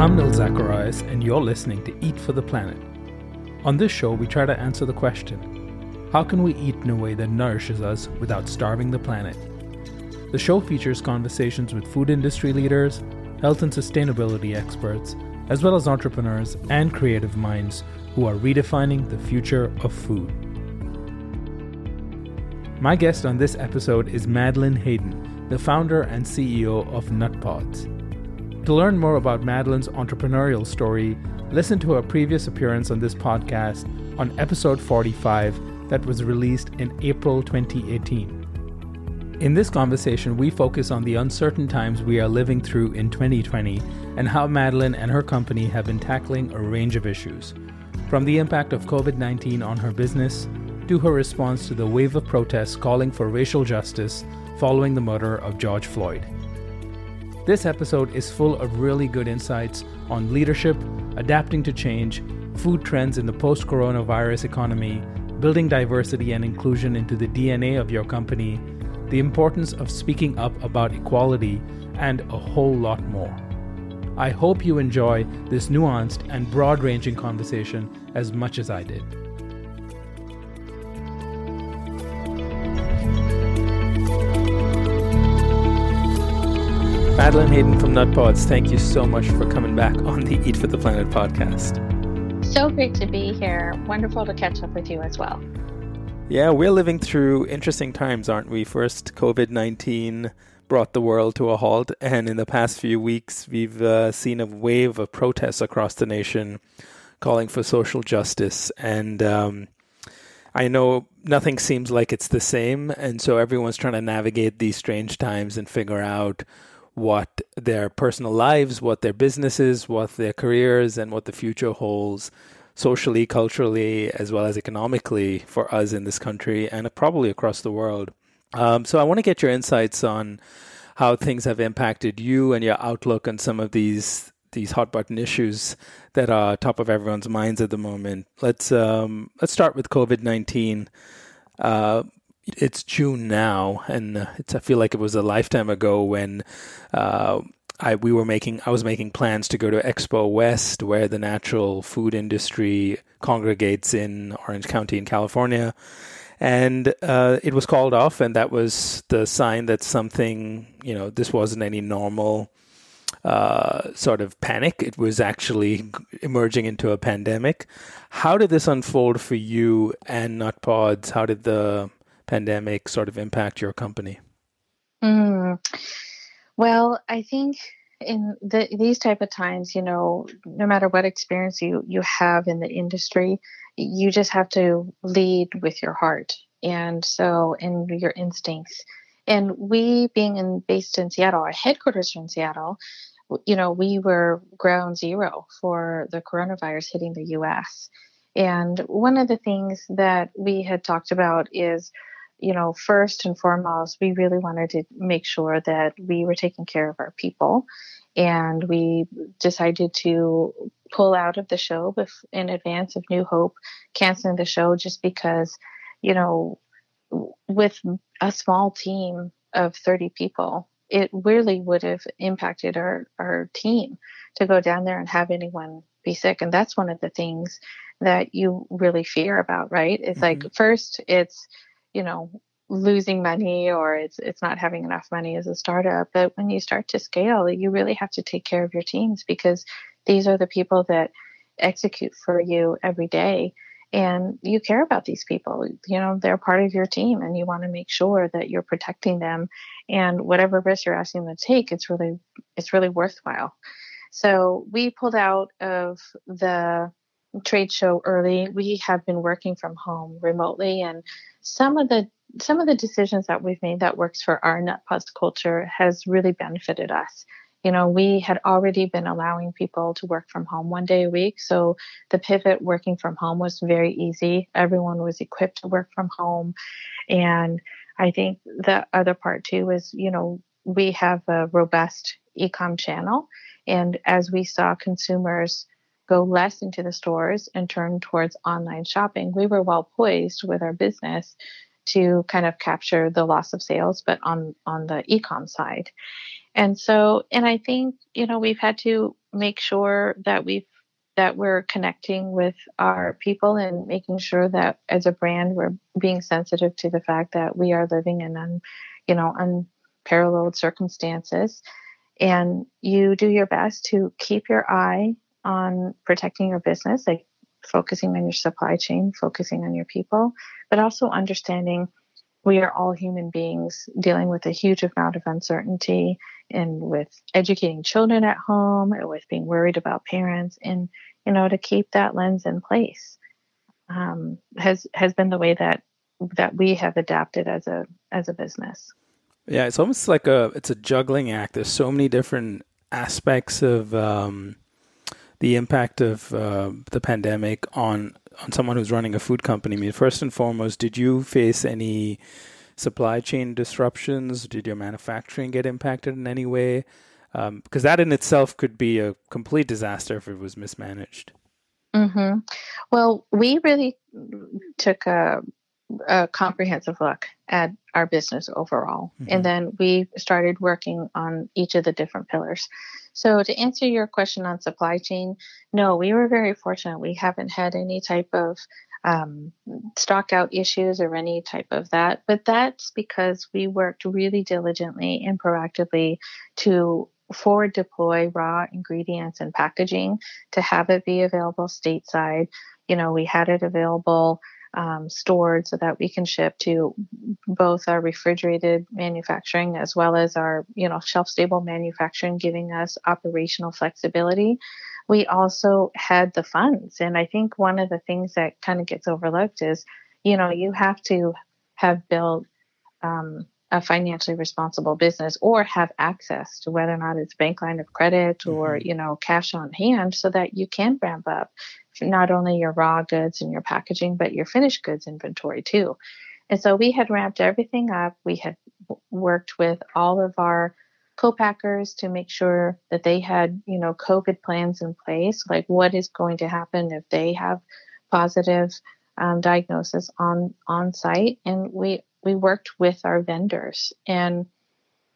I'm Nil Zacharias, and you're listening to Eat for the Planet. On this show, we try to answer the question how can we eat in a way that nourishes us without starving the planet? The show features conversations with food industry leaders, health and sustainability experts, as well as entrepreneurs and creative minds who are redefining the future of food. My guest on this episode is Madeline Haydon, the founder and CEO of Nutpods. To learn more about Madeline's entrepreneurial story, listen to her previous appearance on this podcast on episode 45 that was released in April 2018. In this conversation, we focus on the uncertain times we are living through in 2020 and how Madeline and her company have been tackling a range of issues, from the impact of COVID 19 on her business to her response to the wave of protests calling for racial justice following the murder of George Floyd. This episode is full of really good insights on leadership, adapting to change, food trends in the post coronavirus economy, building diversity and inclusion into the DNA of your company, the importance of speaking up about equality, and a whole lot more. I hope you enjoy this nuanced and broad ranging conversation as much as I did. Madeline Haydon from Nutpods, thank you so much for coming back on the Eat for the Planet podcast. So great to be here. Wonderful to catch up with you as well. Yeah, we're living through interesting times, aren't we? First, COVID 19 brought the world to a halt, and in the past few weeks, we've uh, seen a wave of protests across the nation calling for social justice. And um, I know nothing seems like it's the same, and so everyone's trying to navigate these strange times and figure out what their personal lives, what their businesses, what their careers, and what the future holds socially, culturally, as well as economically for us in this country and probably across the world. Um, so I want to get your insights on how things have impacted you and your outlook on some of these these hot button issues that are top of everyone's minds at the moment. Let's um, let's start with COVID nineteen. Uh, it's June now, and uh, it's I feel like it was a lifetime ago when uh, I we were making I was making plans to go to Expo West, where the natural food industry congregates in Orange County in California, and uh, it was called off, and that was the sign that something you know this wasn't any normal. Uh, sort of panic. It was actually emerging into a pandemic. How did this unfold for you and Nutpods? How did the pandemic sort of impact your company? Mm. Well, I think in the, these type of times, you know, no matter what experience you you have in the industry, you just have to lead with your heart and so and your instincts. And we being in based in Seattle, our headquarters are in Seattle, you know, we were ground zero for the coronavirus hitting the US. And one of the things that we had talked about is you know, first and foremost, we really wanted to make sure that we were taking care of our people. And we decided to pull out of the show in advance of New Hope canceling the show just because, you know, with a small team of 30 people, it really would have impacted our, our team to go down there and have anyone be sick. And that's one of the things that you really fear about, right? It's mm-hmm. like, first, it's, you know losing money or it's it's not having enough money as a startup but when you start to scale you really have to take care of your teams because these are the people that execute for you every day and you care about these people. You know they're part of your team and you want to make sure that you're protecting them and whatever risk you're asking them to take it's really it's really worthwhile. So we pulled out of the trade show early, we have been working from home remotely, and some of the some of the decisions that we've made that works for our Nutpods culture has really benefited us. You know, we had already been allowing people to work from home one day a week, so the pivot working from home was very easy. Everyone was equipped to work from home, and I think the other part too is, you know, we have a robust ecom channel, and as we saw consumers go less into the stores and turn towards online shopping, we were well poised with our business to kind of capture the loss of sales, but on on the ecom side. And so, and I think you know we've had to make sure that we've that we're connecting with our people and making sure that as a brand we're being sensitive to the fact that we are living in un, you know unparalleled circumstances and you do your best to keep your eye on protecting your business, like focusing on your supply chain, focusing on your people, but also understanding we are all human beings dealing with a huge amount of uncertainty and with educating children at home and with being worried about parents and you know to keep that lens in place um, has has been the way that that we have adapted as a as a business. Yeah it's almost like a it's a juggling act. There's so many different aspects of um, the impact of uh, the pandemic on on someone who's running a food company. I mean, first and foremost, did you face any supply chain disruptions? Did your manufacturing get impacted in any way? Um, because that in itself could be a complete disaster if it was mismanaged. Mm-hmm. Well, we really took a, a, comprehensive look at our business overall, mm-hmm. and then we started working on each of the different pillars. So, to answer your question on supply chain, no, we were very fortunate. We haven't had any type of um, stock out issues or any type of that. But that's because we worked really diligently and proactively to forward deploy raw ingredients and packaging to have it be available stateside. You know, we had it available um, stored so that we can ship to both our refrigerated manufacturing as well as our you know shelf stable manufacturing giving us operational flexibility. We also had the funds. And i think one of the things that kind of gets overlooked is you know you have to have built um, a financially responsible business or have access to whether or not it's bank line of credit or mm-hmm. you know cash on hand so that you can ramp up not only your raw goods and your packaging, but your finished goods inventory too. And so we had ramped everything up. We had worked with all of our co-packers to make sure that they had, you know, COVID plans in place, like what is going to happen if they have positive um, diagnosis on on site. And we we worked with our vendors and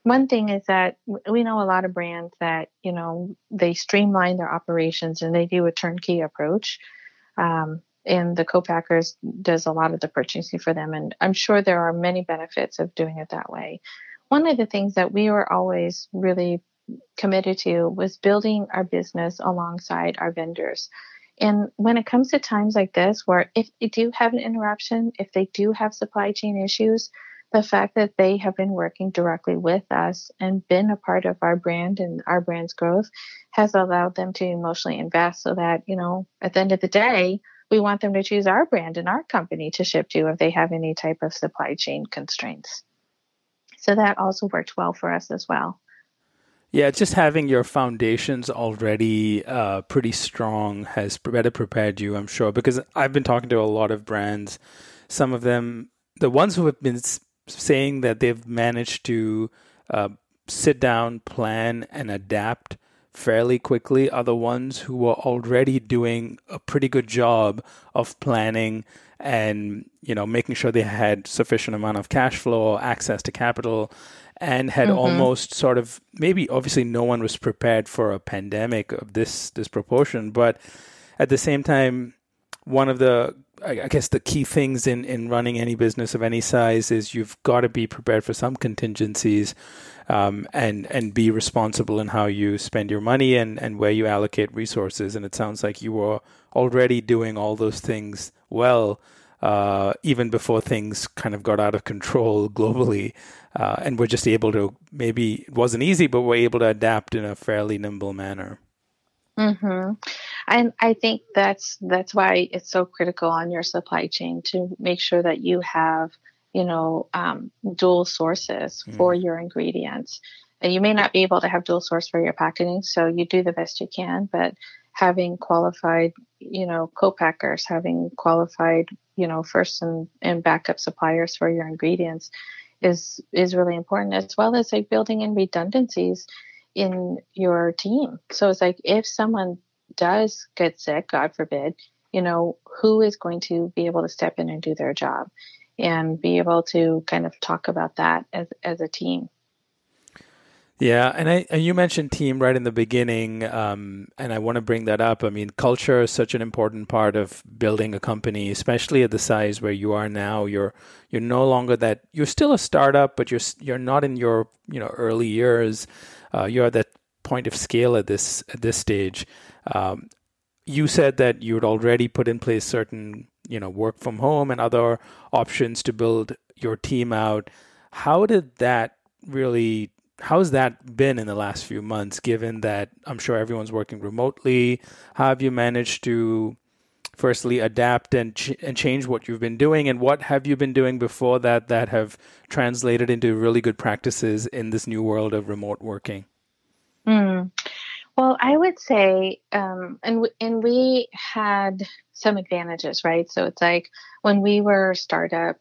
one thing is that we know a lot of brands that you know they streamline their operations and they do a turnkey approach um, and the co-packers does a lot of the purchasing for them and i'm sure there are many benefits of doing it that way. One of the things that we were always really committed to was building our business alongside our vendors. And when it comes to times like this where if they do have an interruption if they do have supply chain issues the fact that they have been working directly with us and been a part of our brand and our brand's growth has allowed them to emotionally invest so that, you know, at the end of the day, we want them to choose our brand and our company to ship to if they have any type of supply chain constraints. So that also worked well for us as well. Yeah, just having your foundations already uh, pretty strong has better prepared you, I'm sure, because I've been talking to a lot of brands. Some of them, the ones who have been saying that they've managed to uh, sit down, plan, and adapt fairly quickly are the ones who were already doing a pretty good job of planning and you know making sure they had sufficient amount of cash flow access to capital and had mm-hmm. almost sort of maybe obviously no one was prepared for a pandemic of this this proportion but at the same time one of the I guess the key things in, in running any business of any size is you've got to be prepared for some contingencies um, and and be responsible in how you spend your money and, and where you allocate resources. And it sounds like you were already doing all those things well, uh, even before things kind of got out of control globally. Uh, and we're just able to maybe it wasn't easy, but we're able to adapt in a fairly nimble manner. Mm-hmm. And I think that's that's why it's so critical on your supply chain to make sure that you have you know um, dual sources mm. for your ingredients. And you may not be able to have dual source for your packaging, so you do the best you can. But having qualified, you know, co-packers, having qualified, you know, first and, and backup suppliers for your ingredients is is really important, as well as like building in redundancies in your team. So it's like if someone does get sick, God forbid, you know, who is going to be able to step in and do their job and be able to kind of talk about that as, as a team. Yeah, and I and you mentioned team right in the beginning, um, and I want to bring that up. I mean, culture is such an important part of building a company, especially at the size where you are now. You're you're no longer that. You're still a startup, but you're you're not in your you know early years. Uh, you're at that point of scale at this at this stage. Um, you said that you had already put in place certain, you know, work from home and other options to build your team out. How did that really? How's that been in the last few months? Given that I'm sure everyone's working remotely, how have you managed to, firstly, adapt and ch- and change what you've been doing, and what have you been doing before that that have translated into really good practices in this new world of remote working? Mm. Well, I would say, um, and and we had some advantages, right? So it's like when we were a startup,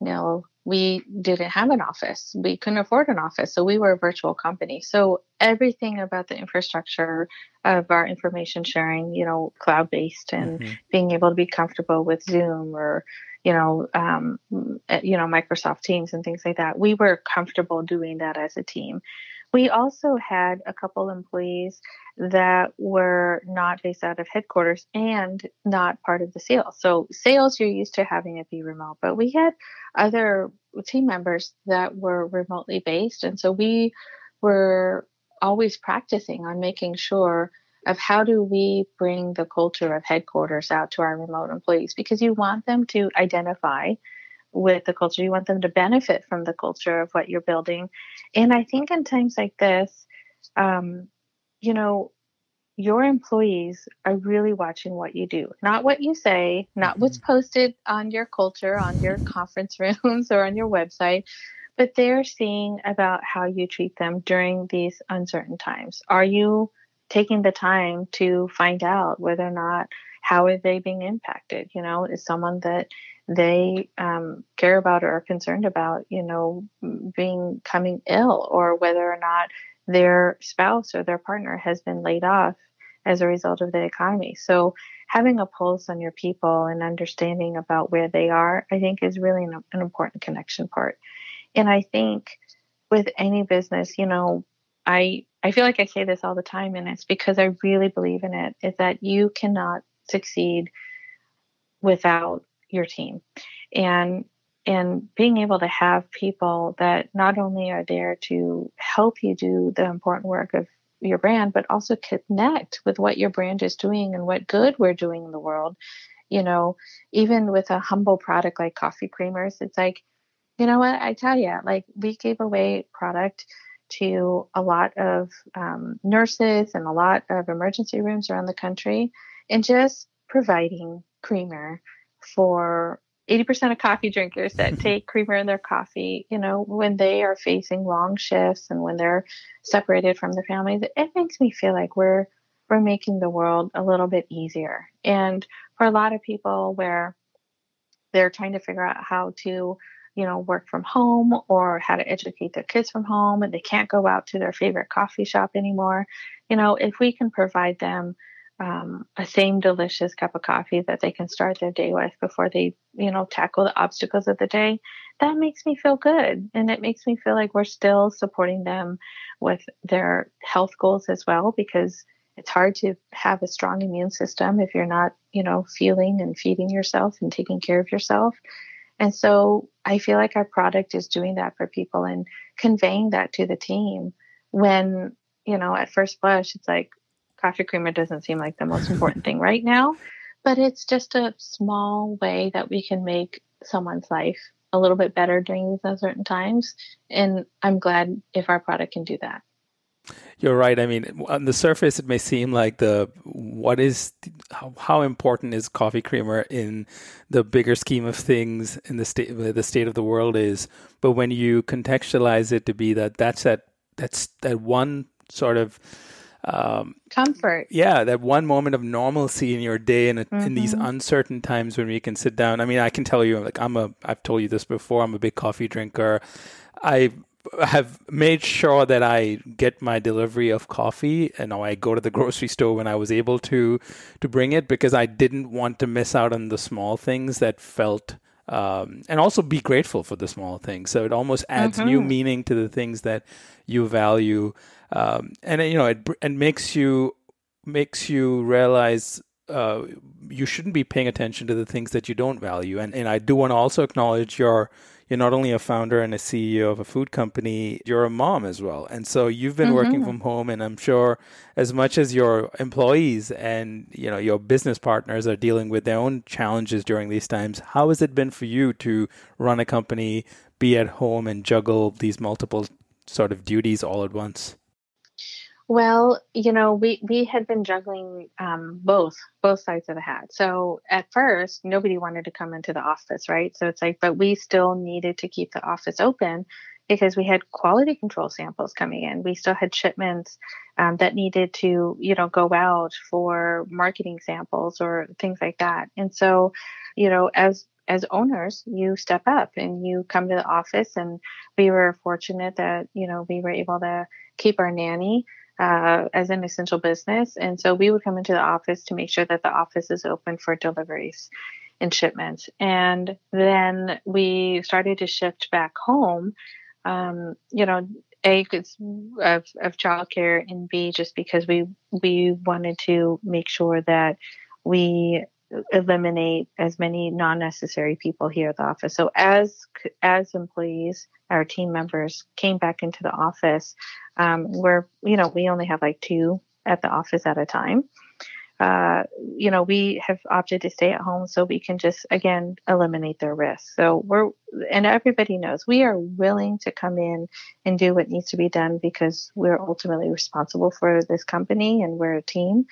you know, we didn't have an office. We couldn't afford an office, so we were a virtual company. So everything about the infrastructure of our information sharing, you know, cloud based, and mm-hmm. being able to be comfortable with Zoom or you know, um, you know, Microsoft Teams and things like that. We were comfortable doing that as a team. We also had a couple employees that were not based out of headquarters and not part of the sales. So sales, you're used to having it be remote, but we had other team members that were remotely based. And so we were always practicing on making sure of how do we bring the culture of headquarters out to our remote employees because you want them to identify with the culture. You want them to benefit from the culture of what you're building. And I think in times like this, um, you know, your employees are really watching what you do, not what you say, not what's mm-hmm. posted on your culture, on your conference rooms, or on your website, but they're seeing about how you treat them during these uncertain times. Are you taking the time to find out whether or not how are they being impacted? You know, is someone that they um, care about or are concerned about, you know, being coming ill or whether or not their spouse or their partner has been laid off as a result of the economy. So having a pulse on your people and understanding about where they are, I think is really an, an important connection part. And I think with any business, you know, I I feel like I say this all the time and it's because I really believe in it is that you cannot succeed without your team. And and being able to have people that not only are there to help you do the important work of your brand but also connect with what your brand is doing and what good we're doing in the world. You know even with a humble product like coffee creamers it's like you know what? I tell you like we gave away product to a lot of um, nurses and a lot of emergency rooms around the country and just providing creamer for 80% of coffee drinkers that take creamer in their coffee, you know, when they are facing long shifts and when they're separated from their families, it makes me feel like we're we're making the world a little bit easier. And for a lot of people where they're trying to figure out how to, you know, work from home or how to educate their kids from home and they can't go out to their favorite coffee shop anymore, you know, if we can provide them um, a same delicious cup of coffee that they can start their day with before they, you know, tackle the obstacles of the day, that makes me feel good. And it makes me feel like we're still supporting them with their health goals as well, because it's hard to have a strong immune system if you're not, you know, feeling and feeding yourself and taking care of yourself. And so I feel like our product is doing that for people and conveying that to the team when, you know, at first blush, it's like, coffee creamer doesn't seem like the most important thing right now, but it's just a small way that we can make someone's life a little bit better during these uncertain times. And I'm glad if our product can do that. You're right. I mean, on the surface, it may seem like the what is how, how important is coffee creamer in the bigger scheme of things in the state the state of the world is, but when you contextualize it to be that that's that that's that one sort of um, comfort. Yeah, that one moment of normalcy in your day, and mm-hmm. in these mm-hmm. uncertain times when we can sit down. I mean, I can tell you, like I'm a, I've told you this before. I'm a big coffee drinker. I have made sure that I get my delivery of coffee and I go to the grocery store when I was able to to bring it because I didn't want to miss out on the small things that felt um, and also be grateful for the small things. So it almost adds mm-hmm. new meaning to the things that you value um, and you know it and makes you makes you realize uh, you shouldn't be paying attention to the things that you don't value. And and I do want to also acknowledge your you're not only a founder and a CEO of a food company, you're a mom as well. And so you've been mm-hmm. working from home and I'm sure as much as your employees and you know your business partners are dealing with their own challenges during these times, how has it been for you to run a company, be at home and juggle these multiple sort of duties all at once? Well, you know, we we had been juggling um, both both sides of the hat. So at first, nobody wanted to come into the office, right? So it's like, but we still needed to keep the office open because we had quality control samples coming in. We still had shipments um, that needed to, you know, go out for marketing samples or things like that. And so, you know, as as owners, you step up and you come to the office. And we were fortunate that you know we were able to keep our nanny uh, as an essential business. And so we would come into the office to make sure that the office is open for deliveries and shipments. And then we started to shift back home, um, you know, A, because of, of childcare, and B, just because we, we wanted to make sure that we eliminate as many non-necessary people here at the office. So as as employees, our team members came back into the office, um, where you know we only have like two at the office at a time. Uh, you know, we have opted to stay at home so we can just again eliminate their risk. So we're and everybody knows we are willing to come in and do what needs to be done because we're ultimately responsible for this company and we're a team.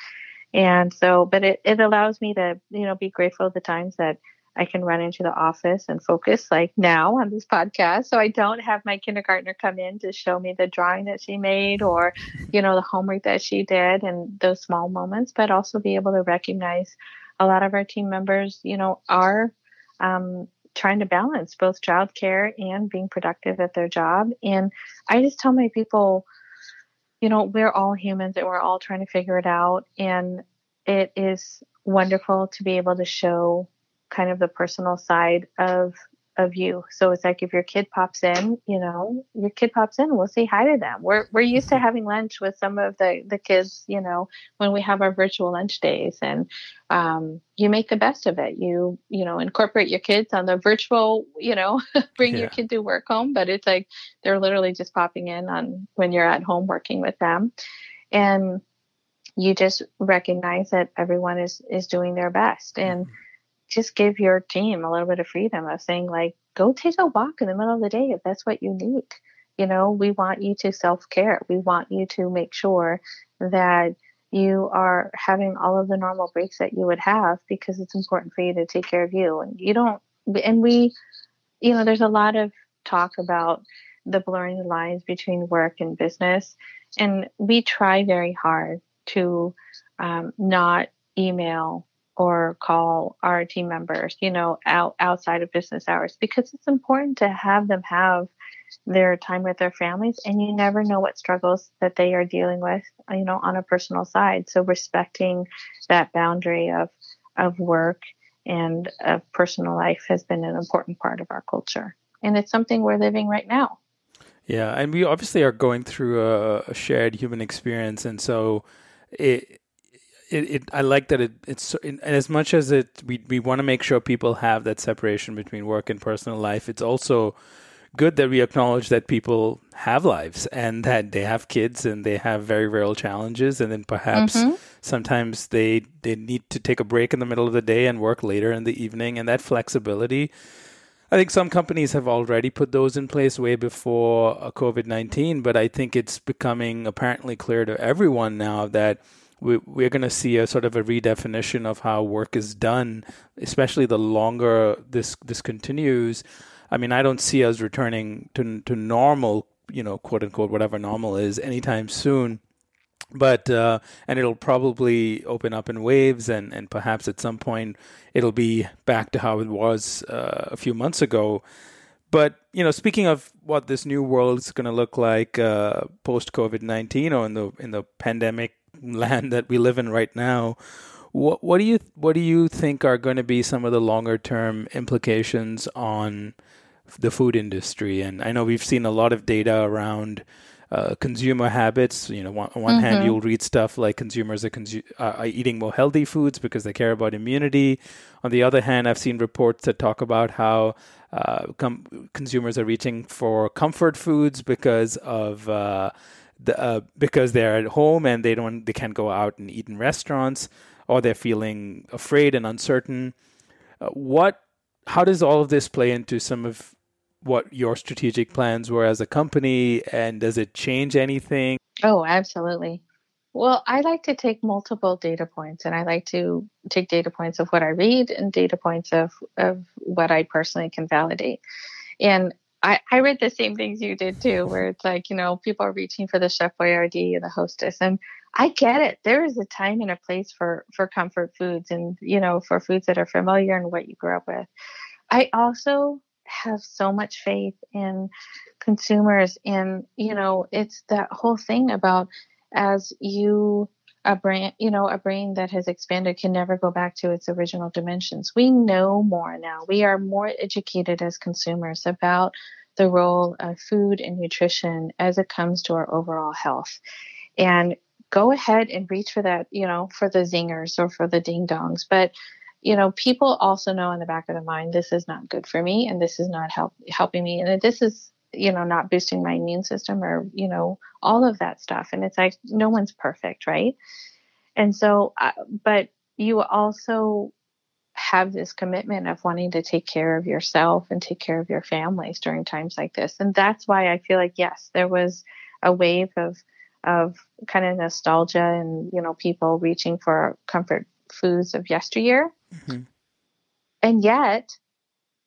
And so, but it, it allows me to, you know, be grateful the times that I can run into the office and focus like now on this podcast. So I don't have my kindergartner come in to show me the drawing that she made or, you know, the homework that she did and those small moments, but also be able to recognize a lot of our team members, you know, are um, trying to balance both childcare and being productive at their job. And I just tell my people, you know, we're all humans and we're all trying to figure it out. And it is wonderful to be able to show kind of the personal side of of you. So it's like if your kid pops in, you know, your kid pops in, we'll say hi to them. We're we're used to having lunch with some of the the kids, you know, when we have our virtual lunch days, and um, you make the best of it. You you know incorporate your kids on the virtual, you know, bring yeah. your kid to work home, but it's like they're literally just popping in on when you're at home working with them, and you just recognize that everyone is is doing their best and. Mm-hmm just give your team a little bit of freedom of saying like go take a walk in the middle of the day if that's what you need. You know we want you to self-care. We want you to make sure that you are having all of the normal breaks that you would have because it's important for you to take care of you. And you don't and we you know there's a lot of talk about the blurring the lines between work and business. And we try very hard to um, not email or call our team members, you know, out outside of business hours because it's important to have them have their time with their families and you never know what struggles that they are dealing with, you know, on a personal side. So respecting that boundary of of work and of personal life has been an important part of our culture. And it's something we're living right now. Yeah, and we obviously are going through a, a shared human experience and so it it, it, I like that it, it's and as much as it we we want to make sure people have that separation between work and personal life. It's also good that we acknowledge that people have lives and that they have kids and they have very real challenges and then perhaps mm-hmm. sometimes they they need to take a break in the middle of the day and work later in the evening and that flexibility I think some companies have already put those in place way before uh, COVID 19, but I think it's becoming apparently clear to everyone now that we, we're going to see a sort of a redefinition of how work is done, especially the longer this this continues. I mean, I don't see us returning to to normal, you know, quote unquote, whatever normal is, anytime soon. But uh, and it'll probably open up in waves, and and perhaps at some point it'll be back to how it was uh, a few months ago. But you know, speaking of what this new world is going to look like uh, post COVID nineteen or in the in the pandemic land that we live in right now, what what do you what do you think are going to be some of the longer term implications on the food industry? And I know we've seen a lot of data around. Uh, consumer habits. You know, on one mm-hmm. hand, you'll read stuff like consumers are, consu- are eating more healthy foods because they care about immunity. On the other hand, I've seen reports that talk about how uh, com- consumers are reaching for comfort foods because of uh, the, uh, because they're at home and they don't they can't go out and eat in restaurants or they're feeling afraid and uncertain. Uh, what how does all of this play into some of what your strategic plans were as a company and does it change anything? Oh, absolutely. Well, I like to take multiple data points and I like to take data points of what I read and data points of, of what I personally can validate. And I, I read the same things you did too, where it's like, you know, people are reaching for the Chef Boyardee and the hostess. And I get it. There is a time and a place for, for comfort foods and, you know, for foods that are familiar and what you grew up with. I also have so much faith in consumers and, you know, it's that whole thing about as you a brain you know a brain that has expanded can never go back to its original dimensions. We know more now. We are more educated as consumers about the role of food and nutrition as it comes to our overall health. And go ahead and reach for that you know for the zingers or for the ding dongs but you know people also know in the back of their mind this is not good for me and this is not help, helping me. And this is you know not boosting my immune system or you know all of that stuff. And it's like no one's perfect right? And so uh, but you also have this commitment of wanting to take care of yourself and take care of your families during times like this. And that's why i feel like yes there was a wave of of kind of nostalgia and you know people reaching for comfort foods of yesteryear. Mm-hmm. and yet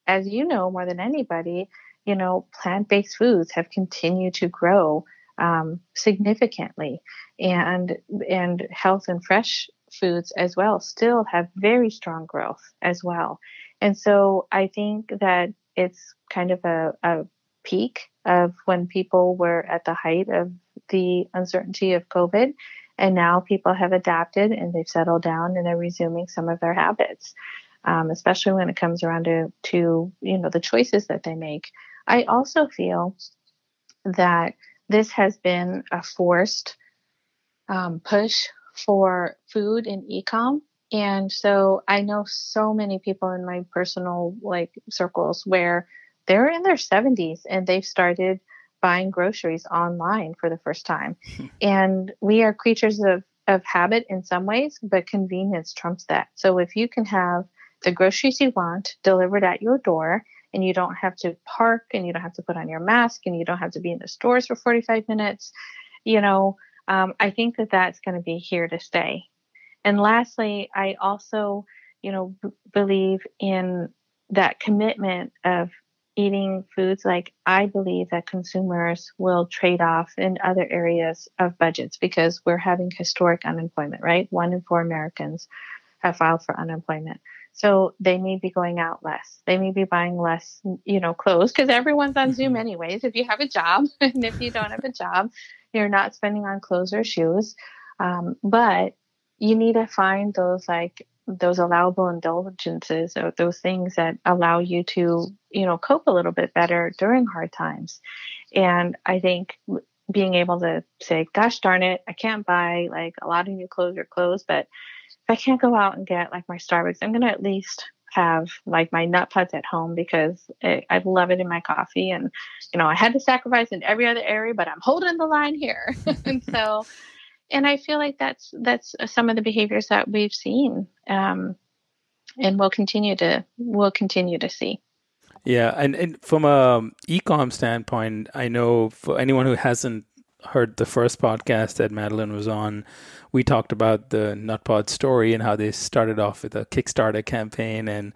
as you know more than anybody you know, plant-based foods have continued to grow um, significantly, and and health and fresh foods as well still have very strong growth as well. And so I think that it's kind of a, a peak of when people were at the height of the uncertainty of COVID. And now people have adapted and they've settled down and they're resuming some of their habits, um, especially when it comes around to, to, you know, the choices that they make. I also feel that this has been a forced um, push for food and ecom. And so I know so many people in my personal like circles where they're in their 70s and they've started buying groceries online for the first time. and we are creatures of, of habit in some ways, but convenience trumps that. So if you can have the groceries you want delivered at your door and you don't have to park and you don't have to put on your mask and you don't have to be in the stores for 45 minutes you know um, i think that that's going to be here to stay. And lastly i also you know b- believe in that commitment of eating foods like i believe that consumers will trade off in other areas of budgets because we're having historic unemployment right? One in four americans have filed for unemployment so they may be going out less. They may be buying less, you know, clothes because everyone's on Zoom mm-hmm. anyways. If you have a job and if you don't have a job, you're not spending on clothes or shoes. Um, but you need to find those like those allowable indulgences or those things that allow you to, you know, cope a little bit better during hard times. And I think being able to say, gosh darn it, I can't buy like a lot of new clothes or clothes, but I can't go out and get like my Starbucks, I'm going to at least have like my nut pods at home because it, I love it in my coffee. And, you know, I had to sacrifice in every other area, but I'm holding the line here. and so, and I feel like that's, that's some of the behaviors that we've seen. Um, and we'll continue to, we'll continue to see. Yeah, and, and from a e-com standpoint, I know for anyone who hasn't heard the first podcast that Madeline was on, we talked about the Nutpod story and how they started off with a Kickstarter campaign and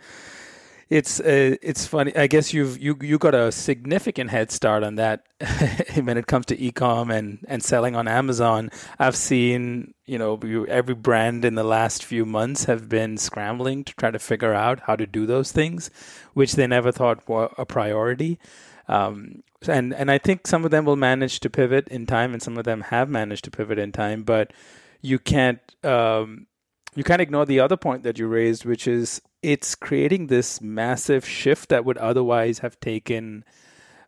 it's uh, it's funny. I guess you've you you got a significant head start on that when it comes to ecom and and selling on Amazon. I've seen you know every brand in the last few months have been scrambling to try to figure out how to do those things, which they never thought were a priority. Um, and and I think some of them will manage to pivot in time, and some of them have managed to pivot in time. But you can't um, you can't ignore the other point that you raised, which is it's creating this massive shift that would otherwise have taken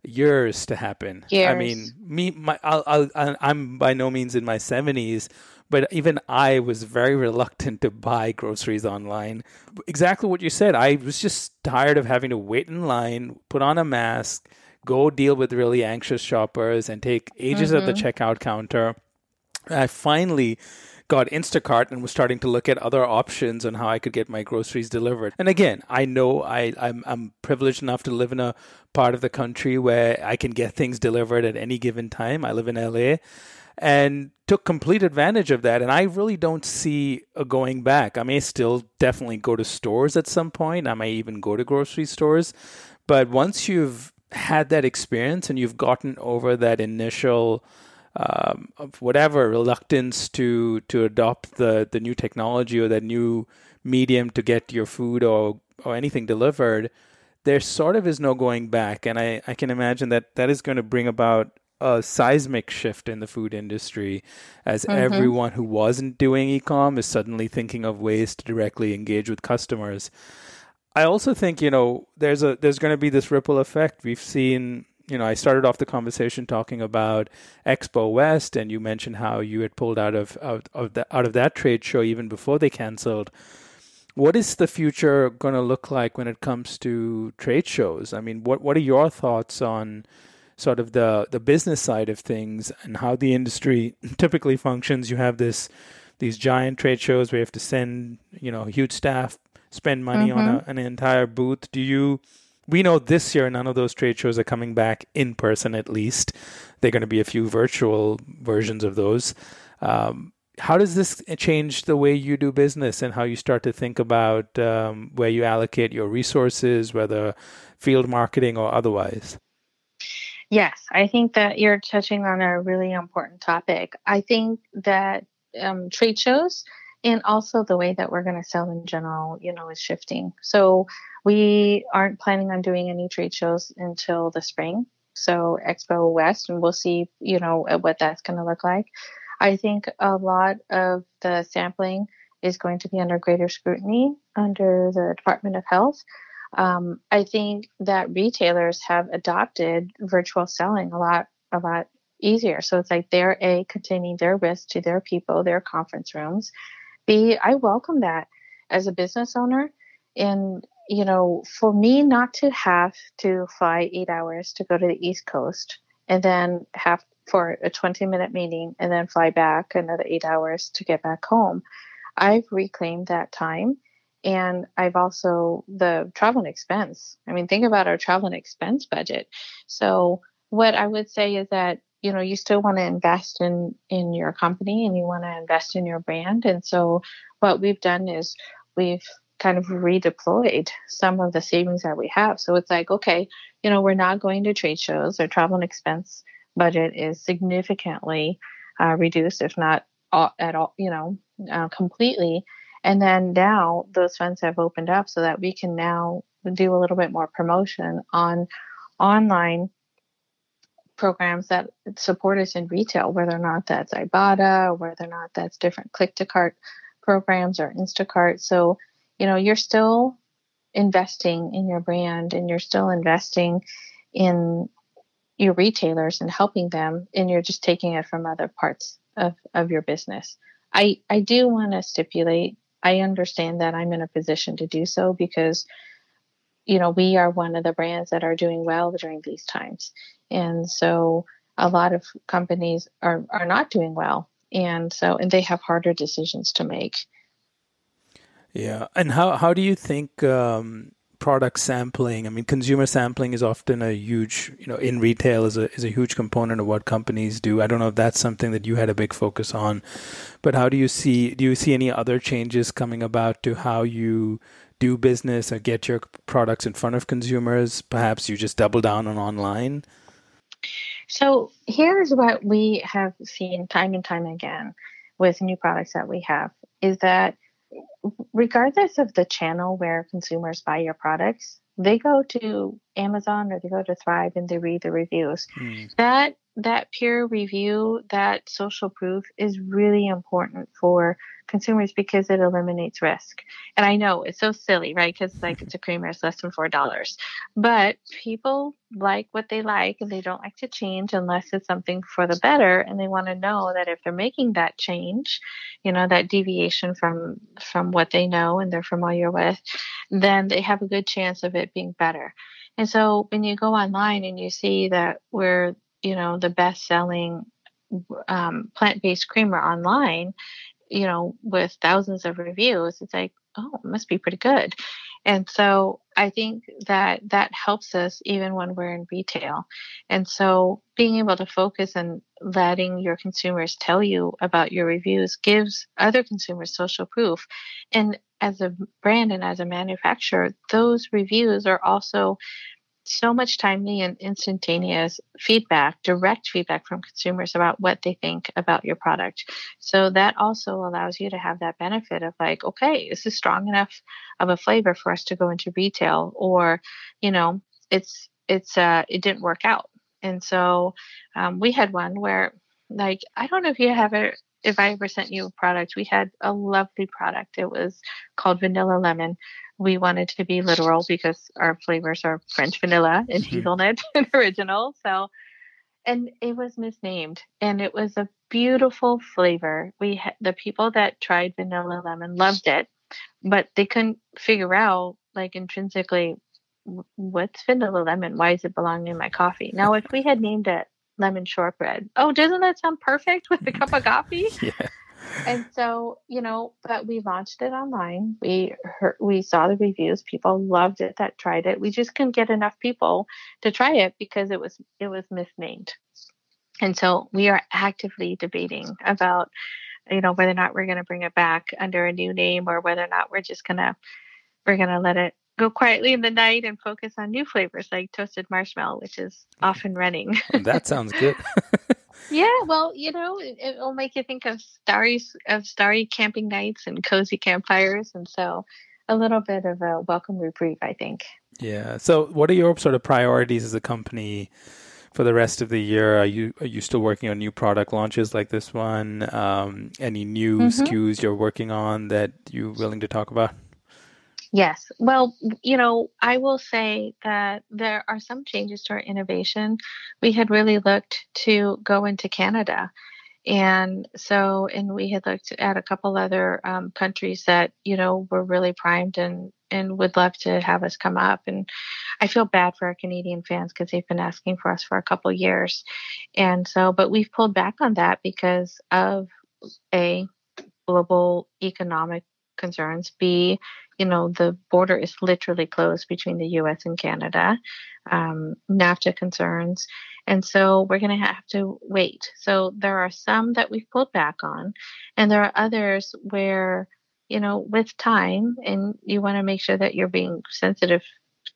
years to happen. Years. I mean, me, my, I'll, I'll, I'm by no means in my seventies, but even I was very reluctant to buy groceries online. Exactly what you said. I was just tired of having to wait in line, put on a mask, go deal with really anxious shoppers, and take ages mm-hmm. at the mm-hmm. checkout counter. I finally got Instacart and was starting to look at other options on how I could get my groceries delivered. And again, I know I, I'm, I'm privileged enough to live in a part of the country where I can get things delivered at any given time. I live in LA and took complete advantage of that. And I really don't see a going back. I may still definitely go to stores at some point. I may even go to grocery stores. But once you've had that experience and you've gotten over that initial um, of whatever reluctance to to adopt the the new technology or that new medium to get your food or or anything delivered, there sort of is no going back, and I I can imagine that that is going to bring about a seismic shift in the food industry as mm-hmm. everyone who wasn't doing e-com is suddenly thinking of ways to directly engage with customers. I also think, you know, there's a there's going to be this ripple effect. We've seen you know, I started off the conversation talking about Expo West, and you mentioned how you had pulled out of out of that out of that trade show even before they canceled. What is the future going to look like when it comes to trade shows? I mean, what what are your thoughts on sort of the the business side of things and how the industry typically functions? You have this these giant trade shows where you have to send you know huge staff, spend money mm-hmm. on a, an entire booth. Do you we know this year none of those trade shows are coming back in person at least they're going to be a few virtual versions of those um, how does this change the way you do business and how you start to think about um, where you allocate your resources whether field marketing or otherwise yes i think that you're touching on a really important topic i think that um, trade shows and also the way that we're going to sell in general you know is shifting. So we aren't planning on doing any trade shows until the spring. So expo west and we'll see you know what that's going to look like. I think a lot of the sampling is going to be under greater scrutiny under the department of health. Um, i think that retailers have adopted virtual selling a lot a lot easier. So it's like they're a containing their risk to their people their conference rooms B, I welcome that as a business owner. And, you know, for me not to have to fly eight hours to go to the East Coast and then have for a 20 minute meeting and then fly back another eight hours to get back home, I've reclaimed that time. And I've also the travel and expense. I mean, think about our travel and expense budget. So, what I would say is that you know you still want to invest in in your company and you want to invest in your brand. And so what we've done is we've kind of redeployed some of the savings that we have. So it's like okay you know we're not going to trade shows. Our travel and expense budget is significantly uh, reduced if not all, at all you know uh, completely. And then now those funds have opened up so that we can now do a little bit more promotion on online programs that support us in retail, whether or not that's Ibotta, whether or not that's different click to cart programs or Instacart. So, you know, you're still investing in your brand and you're still investing in your retailers and helping them and you're just taking it from other parts of, of your business. I, I do want to stipulate, I understand that I'm in a position to do so because you know, we are one of the brands that are doing well during these times. And so a lot of companies are, are not doing well. And so, and they have harder decisions to make. Yeah. And how, how do you think um, product sampling. I mean, consumer sampling is often a huge, you know, in retail is a is a huge component of what companies do. I don't know if that's something that you had a big focus on, but how do you see do you see any other changes coming about to how you do business or get your products in front of consumers? Perhaps you just double down on online. So here's what we have seen time and time again with new products that we have is that regardless of the channel where consumers buy your products, they go to Amazon or they go to Thrive and they read the reviews. Mm. That that peer review, that social proof is really important for consumers because it eliminates risk. And I know it's so silly, right? Because like it's a creamer, it's less than four dollars. But people like what they like and they don't like to change unless it's something for the better and they want to know that if they're making that change, you know, that deviation from from what they know and they're familiar with, then they have a good chance of it being better. And so when you go online and you see that we're you know the best selling um, plant-based creamer online you know with thousands of reviews it's like oh it must be pretty good. And so i think that that helps us even when we're in retail. And so being able to focus and letting your consumers tell you about your reviews gives other consumers social proof. And as a brand and as a manufacturer those reviews are also so much timely and instantaneous feedback, direct feedback from consumers about what they think about your product. So that also allows you to have that benefit of like, okay, this is strong enough of a flavor for us to go into retail, or you know, it's it's uh it didn't work out. And so um, we had one where like I don't know if you have if I ever sent you a product, we had a lovely product. It was called Vanilla Lemon we wanted to be literal because our flavors are French vanilla and mm-hmm. hazelnut and original. So, and it was misnamed, and it was a beautiful flavor. We had the people that tried vanilla lemon loved it, but they couldn't figure out like intrinsically what's vanilla lemon. Why does it belong in my coffee? Now, if we had named it lemon shortbread, oh, doesn't that sound perfect with a cup of coffee? yeah. And so you know but we launched it online. We heard, we saw the reviews. People loved it that tried it. We just couldn't get enough people to try it because it was it was misnamed. And so we are actively debating about you know whether or not we're going to bring it back under a new name or whether or not we're just going to we're going to let it go quietly in the night and focus on new flavors like toasted marshmallow which is off and running that sounds good yeah, well, you know, it, will make you think of starry of starry camping nights and cozy campfires, and so a little bit of a welcome reprieve, I think. Yeah. So, what are your sort of priorities as a company for the rest of the year? Are you are you still working on new product launches like this one? Um, any new mm-hmm. SKUs you're working on that you're willing to talk about? Yes. Well, you know, I will say that there are some changes to our innovation. We had really looked to go into Canada. And so, and we had looked at a couple other um, countries that, you know, were really primed and, and would love to have us come up. And I feel bad for our Canadian fans because they've been asking for us for a couple years. And so, but we've pulled back on that because of a global economic concerns. B, you know, the border is literally closed between the US and Canada, um, NAFTA concerns. And so we're going to have to wait. So there are some that we've pulled back on, and there are others where, you know, with time, and you want to make sure that you're being sensitive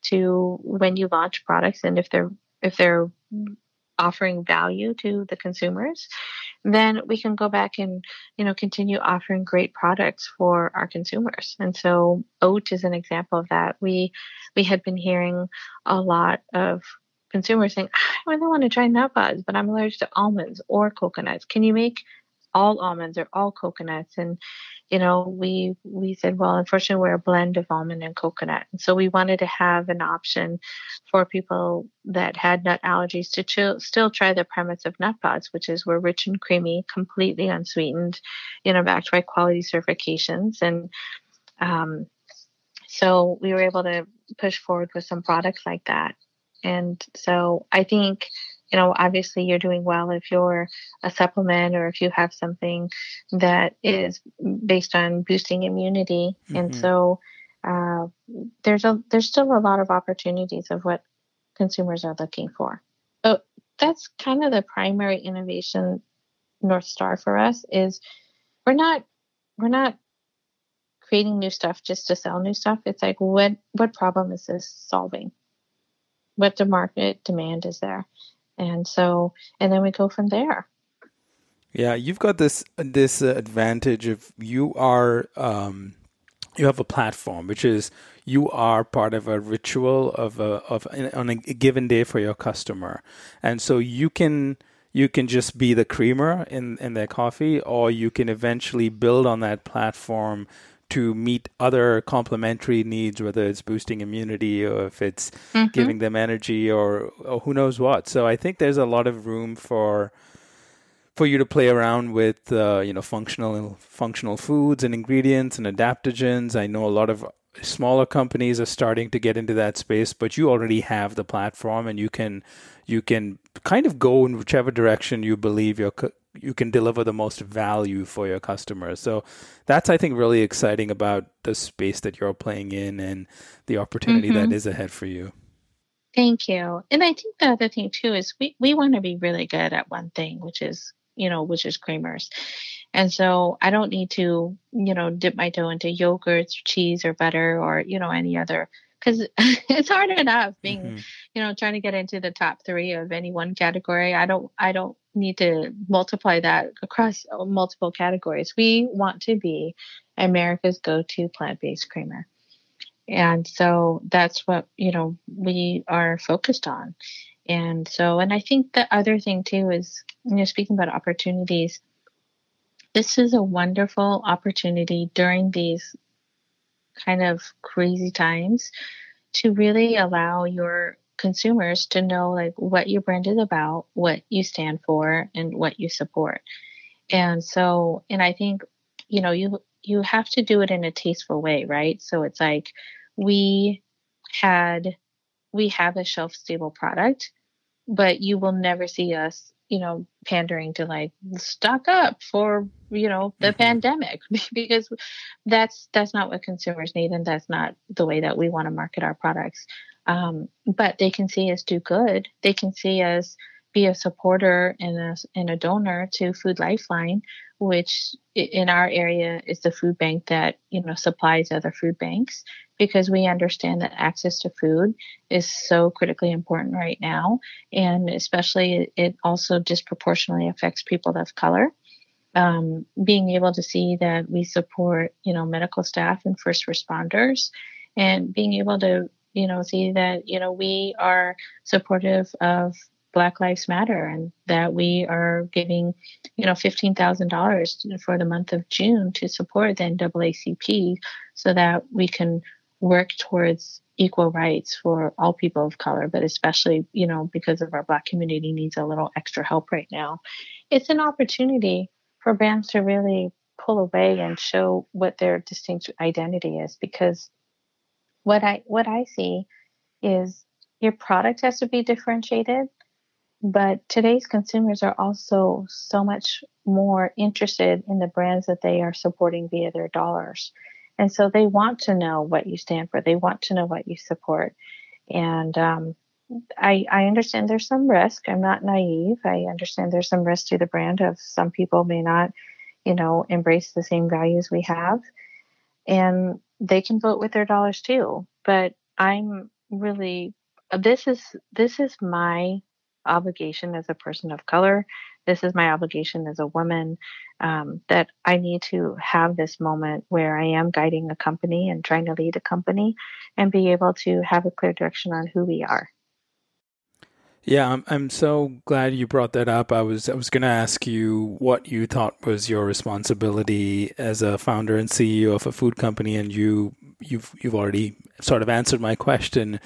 to when you launch products and if they're if they're offering value to the consumers, then we can go back and you know continue offering great products for our consumers. And so oat is an example of that. We we had been hearing a lot of consumers saying, ah, I really want to try Nutpods, but I'm allergic to almonds or coconuts. Can you make all almonds or all coconuts? And you know, we we said, well, unfortunately, we're a blend of almond and coconut, and so we wanted to have an option for people that had nut allergies to ch- still try the premise of Nutpods, which is we're rich and creamy, completely unsweetened, you know, backed by quality certifications, and um, so we were able to push forward with some products like that. And so I think you know, obviously you're doing well if you're a supplement or if you have something that is based on boosting immunity. Mm-hmm. And so uh, there's a there's still a lot of opportunities of what consumers are looking for. But that's kind of the primary innovation north star for us is we're not we're not creating new stuff just to sell new stuff. It's like what what problem is this solving? What the market demand is there? And so and then we go from there. Yeah, you've got this this advantage of you are um, you have a platform which is you are part of a ritual of a of on a given day for your customer, and so you can you can just be the creamer in in their coffee, or you can eventually build on that platform to meet other complementary needs, whether it's boosting immunity or if it's mm-hmm. giving them energy or, or who knows what. So I think there's a lot of room for for you to play around with uh, you know functional functional foods and ingredients and adaptogens. I know a lot of smaller companies are starting to get into that space, but you already have the platform and you can you can kind of go in whichever direction you believe your you can deliver the most value for your customers. So that's I think really exciting about the space that you're playing in and the opportunity mm-hmm. that is ahead for you. Thank you. And I think the other thing too is we, we want to be really good at one thing, which is you know, which is creamers. And so I don't need to, you know, dip my toe into yogurts, cheese, or butter, or you know, any other because it's hard enough being, mm-hmm. you know, trying to get into the top three of any one category. I don't, I don't need to multiply that across multiple categories. We want to be America's go-to plant-based creamer. And so that's what, you know, we are focused on. And so, and I think the other thing too is, you know, speaking about opportunities, this is a wonderful opportunity during these kind of crazy times to really allow your consumers to know like what your brand is about, what you stand for, and what you support. And so, and I think, you know, you you have to do it in a tasteful way, right? So it's like we had we have a shelf stable product but you will never see us you know pandering to like stock up for you know the mm-hmm. pandemic because that's that's not what consumers need and that's not the way that we want to market our products um, but they can see us do good they can see us be a supporter and a, and a donor to food lifeline which in our area is the food bank that you know supplies other food banks because we understand that access to food is so critically important right now and especially it also disproportionately affects people of color. Um, being able to see that we support you know medical staff and first responders and being able to you know see that you know we are supportive of Black Lives Matter and that we are giving, you know, $15,000 for the month of June to support the NAACP so that we can work towards equal rights for all people of color, but especially, you know, because of our Black community needs a little extra help right now. It's an opportunity for brands to really pull away and show what their distinct identity is because what I what I see is your product has to be differentiated but today's consumers are also so much more interested in the brands that they are supporting via their dollars. And so they want to know what you stand for. They want to know what you support. And um, I, I understand there's some risk. I'm not naive. I understand there's some risk to the brand of some people may not, you know, embrace the same values we have. And they can vote with their dollars too. But I'm really this is this is my obligation as a person of color. This is my obligation as a woman um, that I need to have this moment where I am guiding a company and trying to lead a company and be able to have a clear direction on who we are. Yeah, I'm I'm so glad you brought that up. I was I was going to ask you what you thought was your responsibility as a founder and CEO of a food company, and you you've you've already sort of answered my question.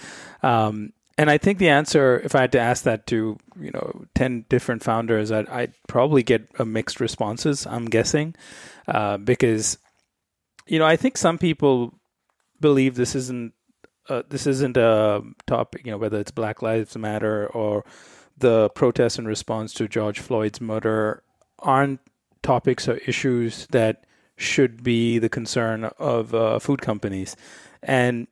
Um, and I think the answer, if I had to ask that to you know ten different founders, I'd, I'd probably get a mixed responses. I'm guessing uh, because you know I think some people believe this isn't uh, this isn't a topic. You know whether it's Black Lives Matter or the protests in response to George Floyd's murder aren't topics or issues that should be the concern of uh, food companies. And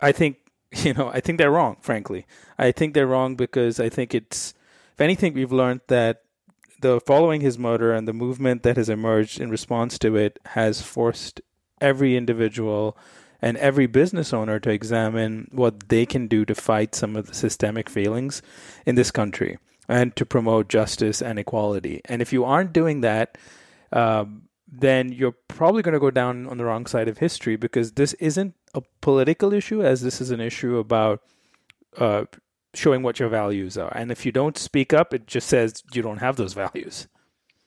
I think, you know, I think they're wrong, frankly. I think they're wrong because I think it's, if anything, we've learned that the following his murder and the movement that has emerged in response to it has forced every individual and every business owner to examine what they can do to fight some of the systemic failings in this country and to promote justice and equality. And if you aren't doing that, um, then you're probably going to go down on the wrong side of history because this isn't a political issue, as this is an issue about uh, showing what your values are. And if you don't speak up, it just says you don't have those values.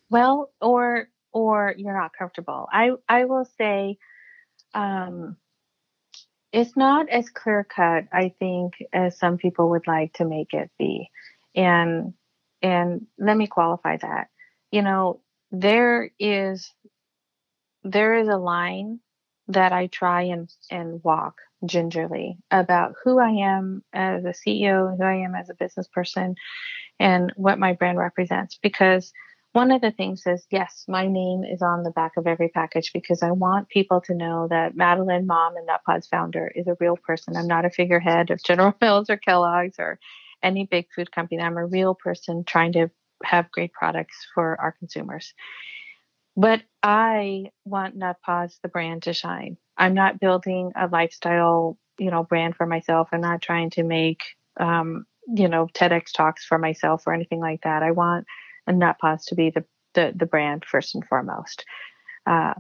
Well, or or you're not comfortable. I I will say, um, it's not as clear cut. I think as some people would like to make it be, and and let me qualify that. You know, there is there is a line that I try and, and walk gingerly about who I am as a CEO, who I am as a business person, and what my brand represents. Because one of the things is, yes, my name is on the back of every package because I want people to know that Madeline Mom and NutPods founder is a real person. I'm not a figurehead of General Mills or Kellogg's or any big food company. I'm a real person trying to have great products for our consumers. But I want NutPods, the brand, to shine. I'm not building a lifestyle, you know, brand for myself. I'm not trying to make, um, you know, TEDx talks for myself or anything like that. I want a NutPods to be the, the, the brand first and foremost. Uh,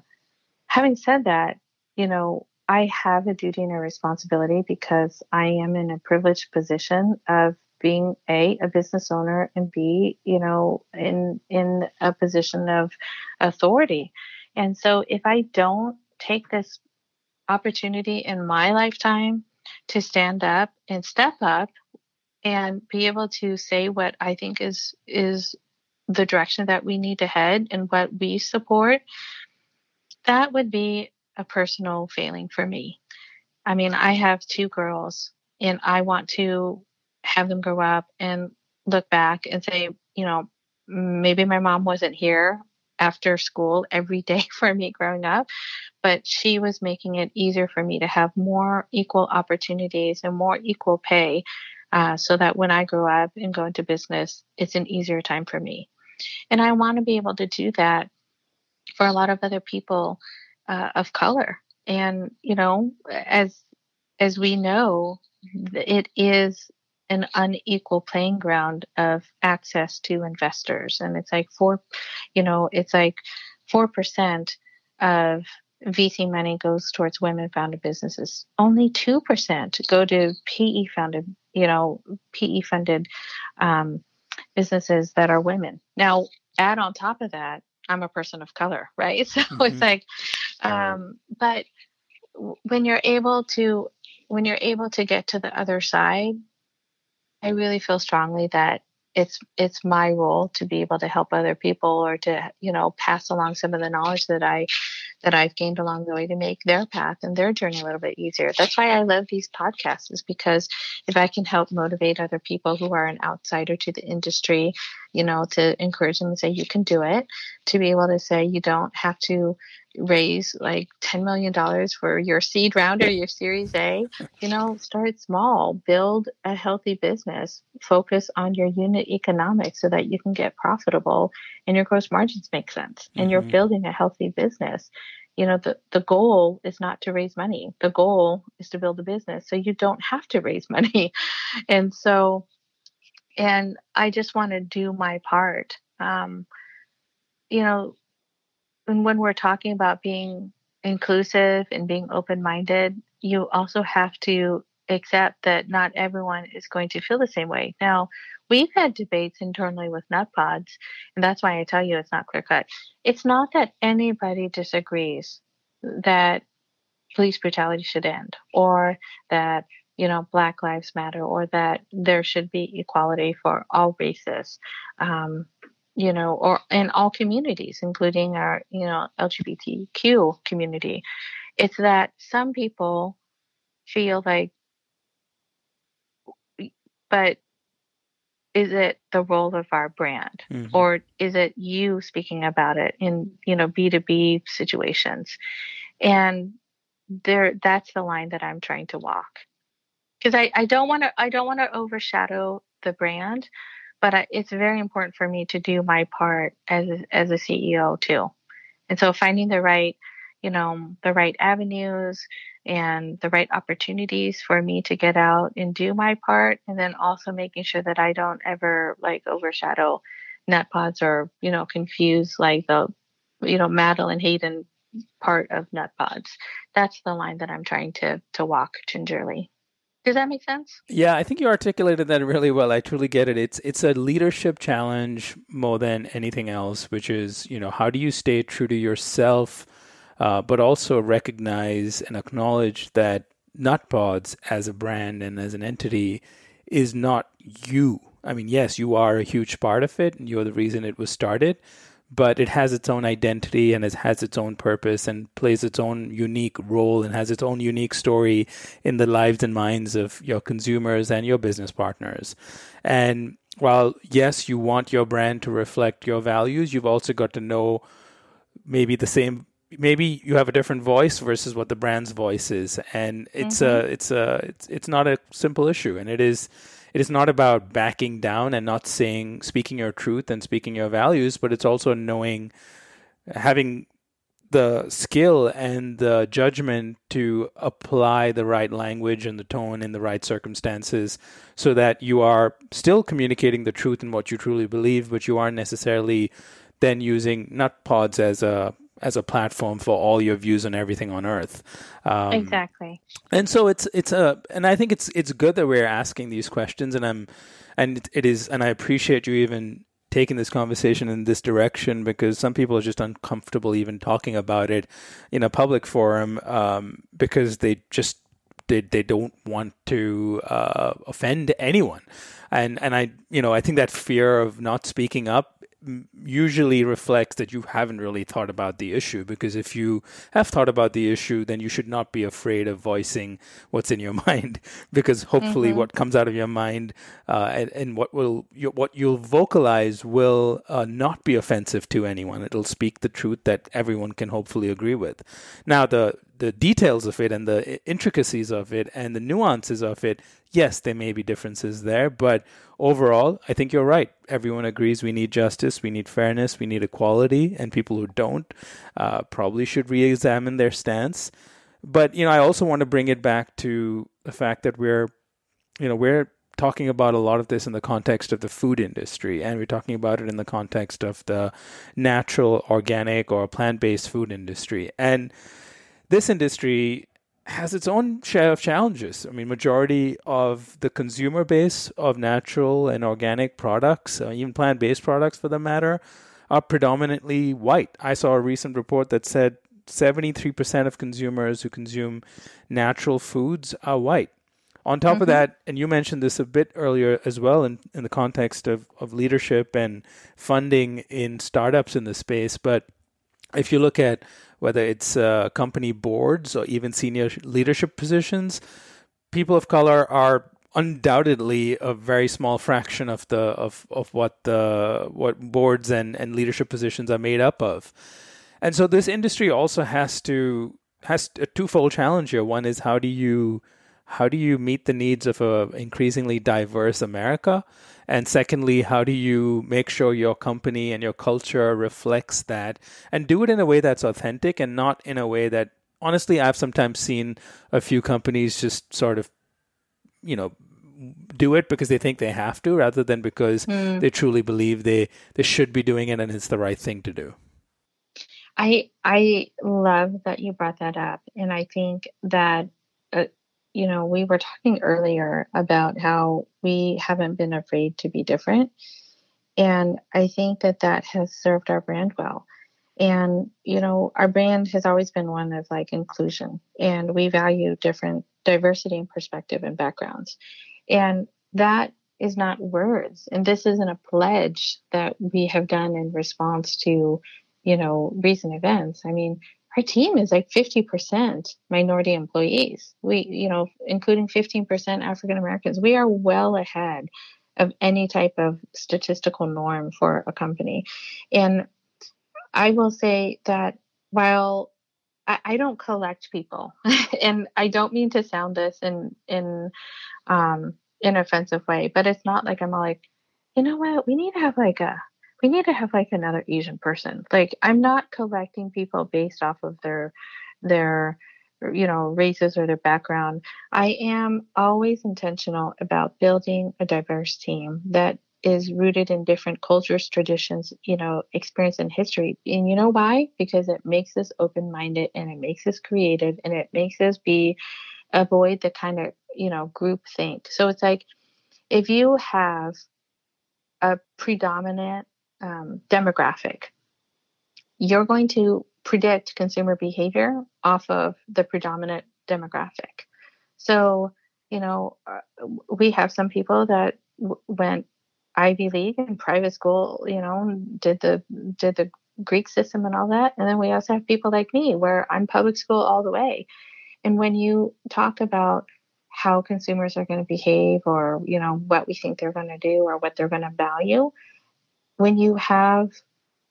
having said that, you know, I have a duty and a responsibility because I am in a privileged position of being a a business owner and b you know in in a position of authority. And so if i don't take this opportunity in my lifetime to stand up and step up and be able to say what i think is is the direction that we need to head and what we support that would be a personal failing for me. I mean i have two girls and i want to have them grow up and look back and say, you know, maybe my mom wasn't here after school every day for me growing up, but she was making it easier for me to have more equal opportunities and more equal pay uh, so that when I grow up and go into business, it's an easier time for me. And I want to be able to do that for a lot of other people uh, of color. And, you know, as as we know, it is an unequal playing ground of access to investors. And it's like four, you know, it's like 4% of VC money goes towards women founded businesses. Only 2% go to PE founded, you know, PE funded um, businesses that are women. Now, add on top of that, I'm a person of color, right? So mm-hmm. it's like, um, but when you're able to, when you're able to get to the other side, I really feel strongly that it's it's my role to be able to help other people or to you know pass along some of the knowledge that I that I've gained along the way to make their path and their journey a little bit easier. That's why I love these podcasts is because if I can help motivate other people who are an outsider to the industry, you know, to encourage them to say you can do it, to be able to say you don't have to raise like $10 million for your seed round or your series A, you know, start small, build a healthy business, focus on your unit economics so that you can get profitable and your gross margins make sense and mm-hmm. you're building a healthy business. You know, the, the goal is not to raise money. The goal is to build a business. So you don't have to raise money. And so, and I just want to do my part. Um, you know, and when we're talking about being inclusive and being open minded, you also have to accept that not everyone is going to feel the same way. Now, we've had debates internally with Nutpods, and that's why I tell you it's not clear cut. It's not that anybody disagrees that police brutality should end or that you know black lives matter or that there should be equality for all races um, you know, or in all communities, including our, you know, LGBTQ community. It's that some people feel like, but is it the role of our brand mm-hmm. or is it you speaking about it in you know b2b situations and there that's the line that i'm trying to walk because I, I don't want to i don't want to overshadow the brand but I, it's very important for me to do my part as as a ceo too. And so finding the right you know the right avenues and the right opportunities for me to get out and do my part and then also making sure that i don't ever like overshadow nutpods or you know confuse like the you know madeline Haydon part of nutpods that's the line that i'm trying to to walk gingerly does that make sense? Yeah, I think you articulated that really well. I truly get it. It's it's a leadership challenge more than anything else, which is, you know, how do you stay true to yourself uh, but also recognize and acknowledge that Nutpods as a brand and as an entity is not you. I mean, yes, you are a huge part of it, and you're the reason it was started, but it has its own identity and it has its own purpose and plays its own unique role and has its own unique story in the lives and minds of your consumers and your business partners. And while, yes, you want your brand to reflect your values, you've also got to know maybe the same maybe you have a different voice versus what the brand's voice is and it's mm-hmm. a it's a it's, it's not a simple issue and it is it is not about backing down and not saying speaking your truth and speaking your values but it's also knowing having the skill and the judgment to apply the right language and the tone in the right circumstances so that you are still communicating the truth and what you truly believe but you aren't necessarily then using Nutpods as a as a platform for all your views on everything on earth. Um, exactly. and so it's it's a and i think it's it's good that we're asking these questions and i'm and it is and i appreciate you even taking this conversation in this direction because some people are just uncomfortable even talking about it in a public forum um, because they just they, they don't want to uh, offend anyone. And and I you know I think that fear of not speaking up usually reflects that you haven't really thought about the issue because if you have thought about the issue then you should not be afraid of voicing what's in your mind because hopefully mm-hmm. what comes out of your mind uh, and, and, what will you, what you'll vocalize will uh, not be offensive to anyone it'll speak the truth that everyone can hopefully agree with now the the details of it and the intricacies of it and the nuances of it, yes, there may be differences there, but overall, I think you're right. Everyone agrees we need justice, we need fairness, we need equality, and people who don't uh, probably should re-examine their stance. But you know, I also want to bring it back to the fact that we're, you know, we're talking about a lot of this in the context of the food industry, and we're talking about it in the context of the natural, organic, or plant-based food industry, and this industry has its own share of challenges. I mean, majority of the consumer base of natural and organic products, uh, even plant-based products for the matter, are predominantly white. I saw a recent report that said 73% of consumers who consume natural foods are white. On top mm-hmm. of that, and you mentioned this a bit earlier as well in, in the context of, of leadership and funding in startups in the space, but if you look at whether it's uh, company boards or even senior leadership positions, people of color are undoubtedly a very small fraction of the of, of what the what boards and, and leadership positions are made up of. And so this industry also has to has a twofold challenge here. One is how do you how do you meet the needs of a increasingly diverse America? And secondly, how do you make sure your company and your culture reflects that and do it in a way that's authentic and not in a way that honestly I've sometimes seen a few companies just sort of you know do it because they think they have to rather than because mm. they truly believe they they should be doing it and it's the right thing to do. I I love that you brought that up and I think that uh, you know, we were talking earlier about how we haven't been afraid to be different. And I think that that has served our brand well. And, you know, our brand has always been one of like inclusion, and we value different diversity and perspective and backgrounds. And that is not words. And this isn't a pledge that we have done in response to, you know, recent events. I mean, our team is like 50% minority employees. We, you know, including 15% African Americans. We are well ahead of any type of statistical norm for a company. And I will say that while I, I don't collect people, and I don't mean to sound this in in um, an offensive way, but it's not like I'm like, you know what, we need to have like a we need to have like another Asian person. Like I'm not collecting people based off of their their you know races or their background. I am always intentional about building a diverse team that is rooted in different cultures, traditions, you know, experience and history. And you know why? Because it makes us open-minded and it makes us creative and it makes us be avoid the kind of, you know, group think. So it's like if you have a predominant um, demographic, you're going to predict consumer behavior off of the predominant demographic. So, you know, uh, we have some people that w- went Ivy League and private school, you know, did the did the Greek system and all that. And then we also have people like me where I'm public school all the way. And when you talk about how consumers are going to behave or, you know, what we think they're going to do or what they're going to value, when you have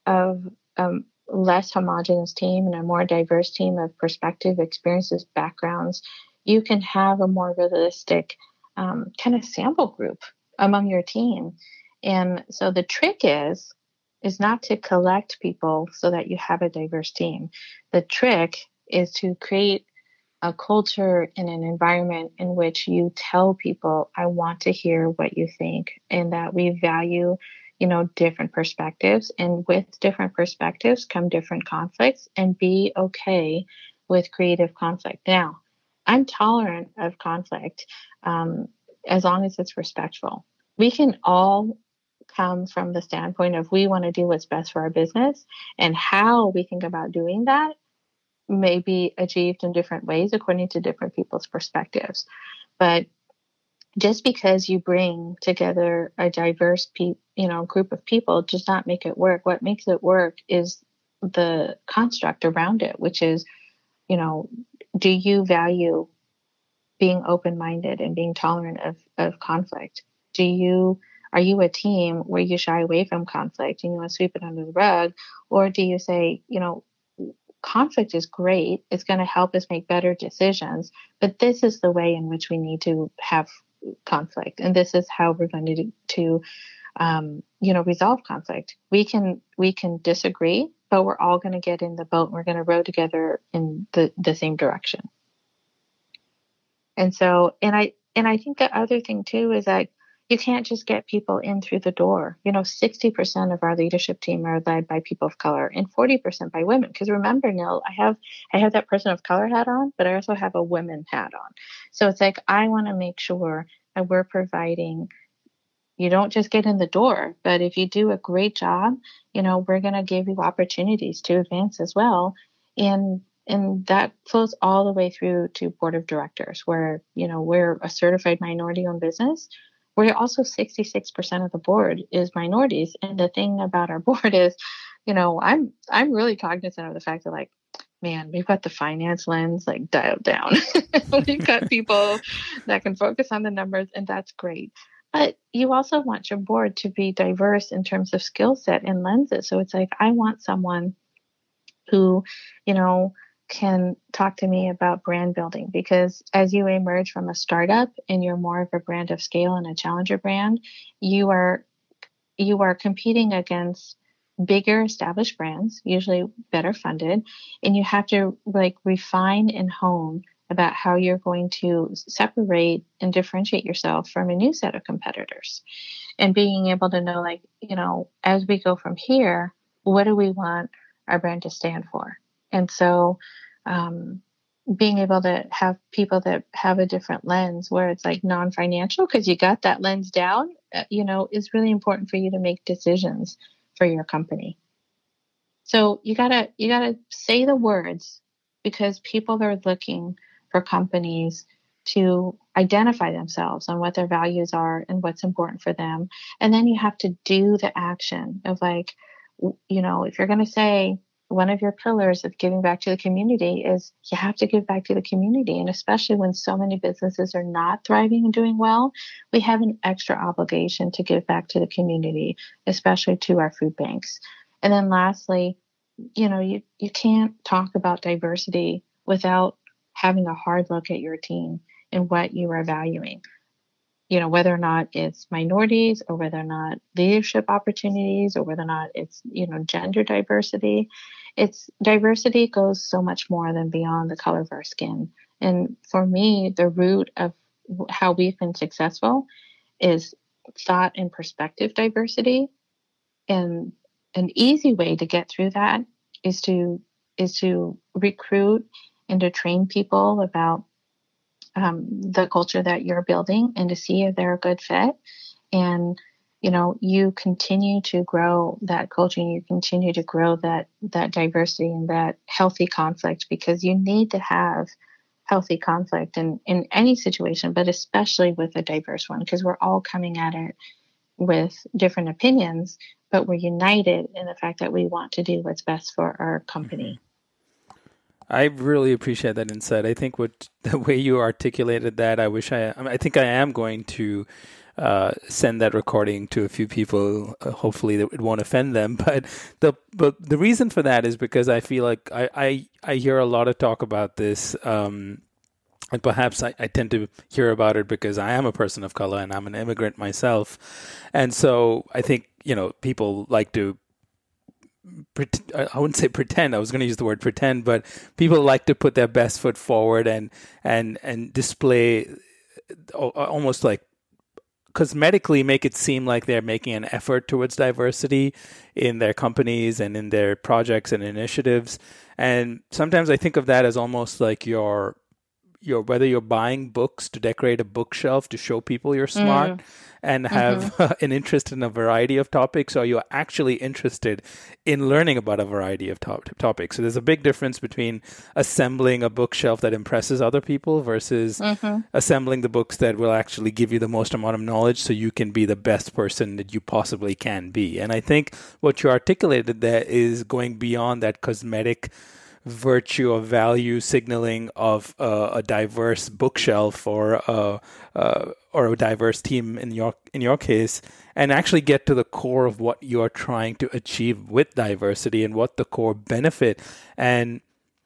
a, a less homogenous team and a more diverse team of perspective, experiences, backgrounds, you can have a more realistic um, kind of sample group among your team. And so the trick is is not to collect people so that you have a diverse team. The trick is to create a culture and an environment in which you tell people, I want to hear what you think and that we value you know, different perspectives. And with different perspectives come different conflicts and be okay with creative conflict. Now, I'm tolerant of conflict um, as long as it's respectful. We can all come from the standpoint of we want to do what's best for our business and how we think about doing that may be achieved in different ways according to different people's perspectives. But just because you bring together a diverse pe- you know group of people does not make it work. What makes it work is the construct around it which is you know do you value being open-minded and being tolerant of, of conflict? Do you are you a team where you shy away from conflict and you want to sweep it under the rug? Or do you say you know conflict is great it's going to help us make better decisions but this is the way in which we need to have conflict. And this is how we're going to to um, you know resolve conflict. We can we can disagree but we're all going to get in the boat and we're going to row together in the the same direction. And so and i and i think the other thing too is that you can't just get people in through the door. You know, 60% of our leadership team are led by people of color and 40% by women. Because remember, Neil, I have I have that person of color hat on, but I also have a women hat on. So it's like I want to make sure that we're providing you don't just get in the door, but if you do a great job, you know, we're to give you opportunities to advance as well. And and that flows all the way through to board of directors where, you know, we're a certified minority owned business where also 66% of the board is minorities. And the thing about our board is, you know, I'm I'm really cognizant of the fact that like, man, we've got the finance lens like dialed down. we've got people that can focus on the numbers, and that's great. But you also want your board to be diverse in terms of skill set and lenses. So it's like I want someone who, you know, can talk to me about brand building because as you emerge from a startup and you're more of a brand of scale and a challenger brand, you are you are competing against bigger established brands, usually better funded, and you have to like refine and hone about how you're going to separate and differentiate yourself from a new set of competitors. And being able to know like, you know, as we go from here, what do we want our brand to stand for? And so, um, being able to have people that have a different lens where it's like non-financial because you got that lens down uh, you know is really important for you to make decisions for your company. So you gotta you gotta say the words because people are looking for companies to identify themselves on what their values are and what's important for them. And then you have to do the action of like you know if you're going to say one of your pillars of giving back to the community is you have to give back to the community. And especially when so many businesses are not thriving and doing well, we have an extra obligation to give back to the community, especially to our food banks. And then lastly, you know, you, you can't talk about diversity without having a hard look at your team and what you are valuing you know whether or not it's minorities or whether or not leadership opportunities or whether or not it's you know gender diversity it's diversity goes so much more than beyond the color of our skin. And for me the root of how we've been successful is thought and perspective diversity. And an easy way to get through that is to is to recruit and to train people about um, the culture that you're building and to see if they're a good fit. And you know, you continue to grow that culture and you continue to grow that that diversity and that healthy conflict because you need to have healthy conflict in, in any situation, but especially with a diverse one, because we're all coming at it with different opinions, but we're united in the fact that we want to do what's best for our company. I really appreciate that insight. I think what the way you articulated that, I wish I, I think I am going to uh, send that recording to a few people. Uh, hopefully, that it won't offend them. But the but the reason for that is because I feel like I I, I hear a lot of talk about this. Um, and perhaps I, I, tend to hear about it because I am a person of color and I'm an immigrant myself. And so I think, you know, people like to I wouldn't say pretend. I was going to use the word pretend, but people like to put their best foot forward and and and display uh, almost like cosmetically make it seem like they're making an effort towards diversity in their companies and in their projects and initiatives. And sometimes I think of that as almost like your your whether you're buying books to decorate a bookshelf to show people you're smart. Mm and have mm-hmm. an interest in a variety of topics, or you're actually interested in learning about a variety of top- topics. So there's a big difference between assembling a bookshelf that impresses other people versus mm-hmm. assembling the books that will actually give you the most amount of knowledge so you can be the best person that you possibly can be. And I think what you articulated there is going beyond that cosmetic virtue of value signaling of uh, a diverse bookshelf or a, uh, or a diverse team in your in your case and actually get to the core of what you're trying to achieve with diversity and what the core benefit and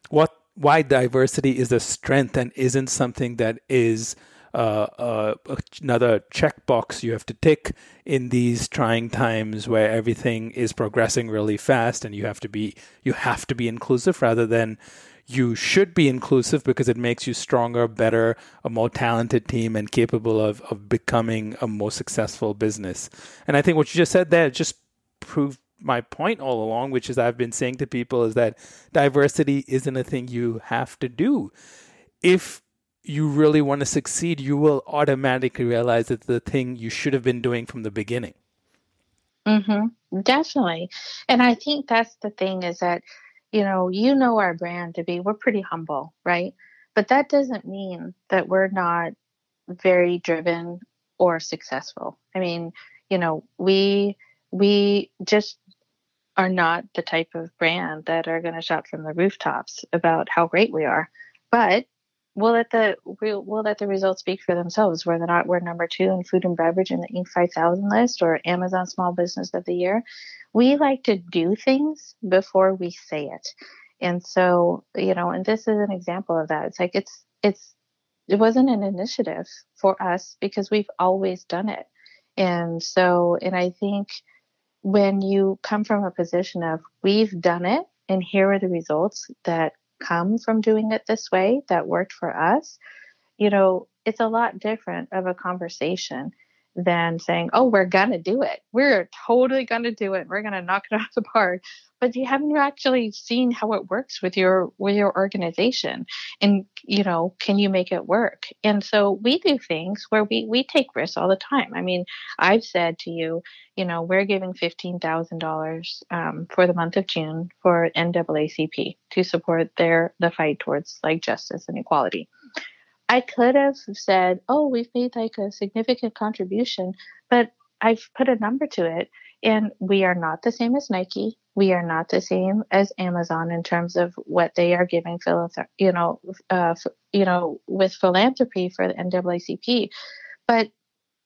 what why diversity is a strength and isn't something that is uh, uh, another checkbox you have to tick in these trying times where everything is progressing really fast and you have to be you have to be inclusive rather than you should be inclusive because it makes you stronger, better, a more talented team and capable of, of becoming a more successful business. And I think what you just said there just proved my point all along, which is I've been saying to people is that diversity isn't a thing you have to do. If you really want to succeed, you will automatically realize it's the thing you should have been doing from the beginning. Mm-hmm. Definitely. And I think that's the thing is that, you know, you know our brand to be, we're pretty humble, right? But that doesn't mean that we're not very driven or successful. I mean, you know, we we just are not the type of brand that are going to shout from the rooftops about how great we are. But we'll let the we'll, we'll let the results speak for themselves. Whether or not we're number two in food and beverage in the Inc. 5000 list or Amazon Small Business of the Year, we like to do things before we say it. And so, you know, and this is an example of that. It's like it's it's it wasn't an initiative for us because we've always done it. And so, and I think when you come from a position of we've done it and here are the results that come from doing it this way that worked for us, you know, it's a lot different of a conversation than saying, oh, we're going to do it. We're totally going to do it. We're going to knock it out of the park. But you haven't actually seen how it works with your with your organization. And, you know, can you make it work? And so we do things where we, we take risks all the time. I mean, I've said to you, you know, we're giving $15,000 um, for the month of June for NAACP to support their the fight towards like justice and equality. I could have said, oh, we've made like a significant contribution, but I've put a number to it, and we are not the same as Nike. We are not the same as Amazon in terms of what they are giving, you know, uh, you know, with philanthropy for the NAACP. But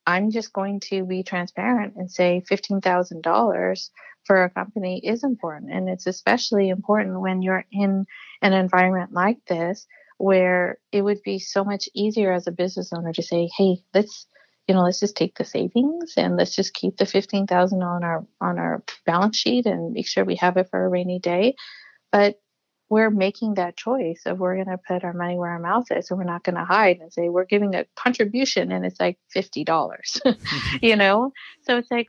I'm just going to be transparent and say fifteen thousand dollars for a company is important, and it's especially important when you're in an environment like this where it would be so much easier as a business owner to say, "Hey, let's." You know, let's just take the savings and let's just keep the fifteen thousand on our on our balance sheet and make sure we have it for a rainy day. But we're making that choice of we're going to put our money where our mouth is and we're not going to hide and say we're giving a contribution and it's like $50 mm-hmm. you know so it's like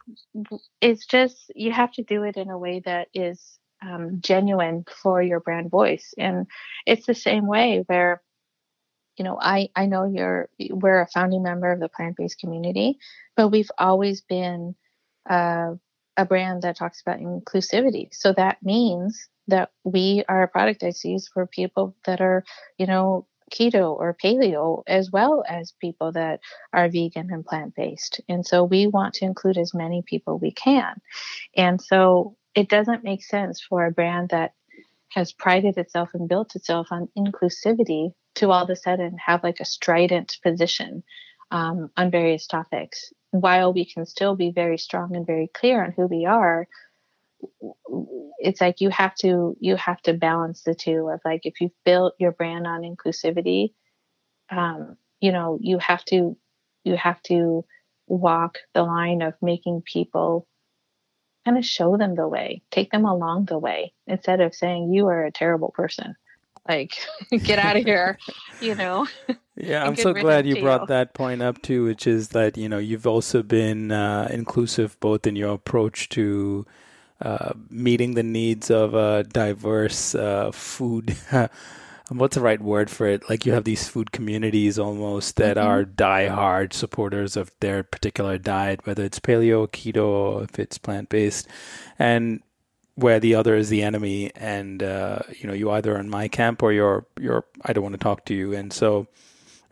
it's just you have to do it in a way that is um, genuine for your brand voice and it's the same way where you know i i know you're we're a founding member of the plant-based community but we've always been uh, a brand that talks about inclusivity so that means that we are a product that's used for people that are, you know, keto or paleo, as well as people that are vegan and plant based. And so we want to include as many people we can. And so it doesn't make sense for a brand that has prided itself and built itself on inclusivity to all of a sudden have like a strident position um, on various topics. While we can still be very strong and very clear on who we are, it's like you have to you have to balance the two of like if you've built your brand on inclusivity um, you know you have to you have to walk the line of making people kind of show them the way take them along the way instead of saying you are a terrible person like get out of here you know yeah i'm so glad you brought that point up too which is that you know you've also been uh, inclusive both in your approach to uh, meeting the needs of a diverse uh, food. what's the right word for it? Like you have these food communities almost that mm-hmm. are die-hard supporters of their particular diet, whether it's paleo, keto, or if it's plant-based, and where the other is the enemy, and uh, you know you either in my camp or you're you're I don't want to talk to you, and so.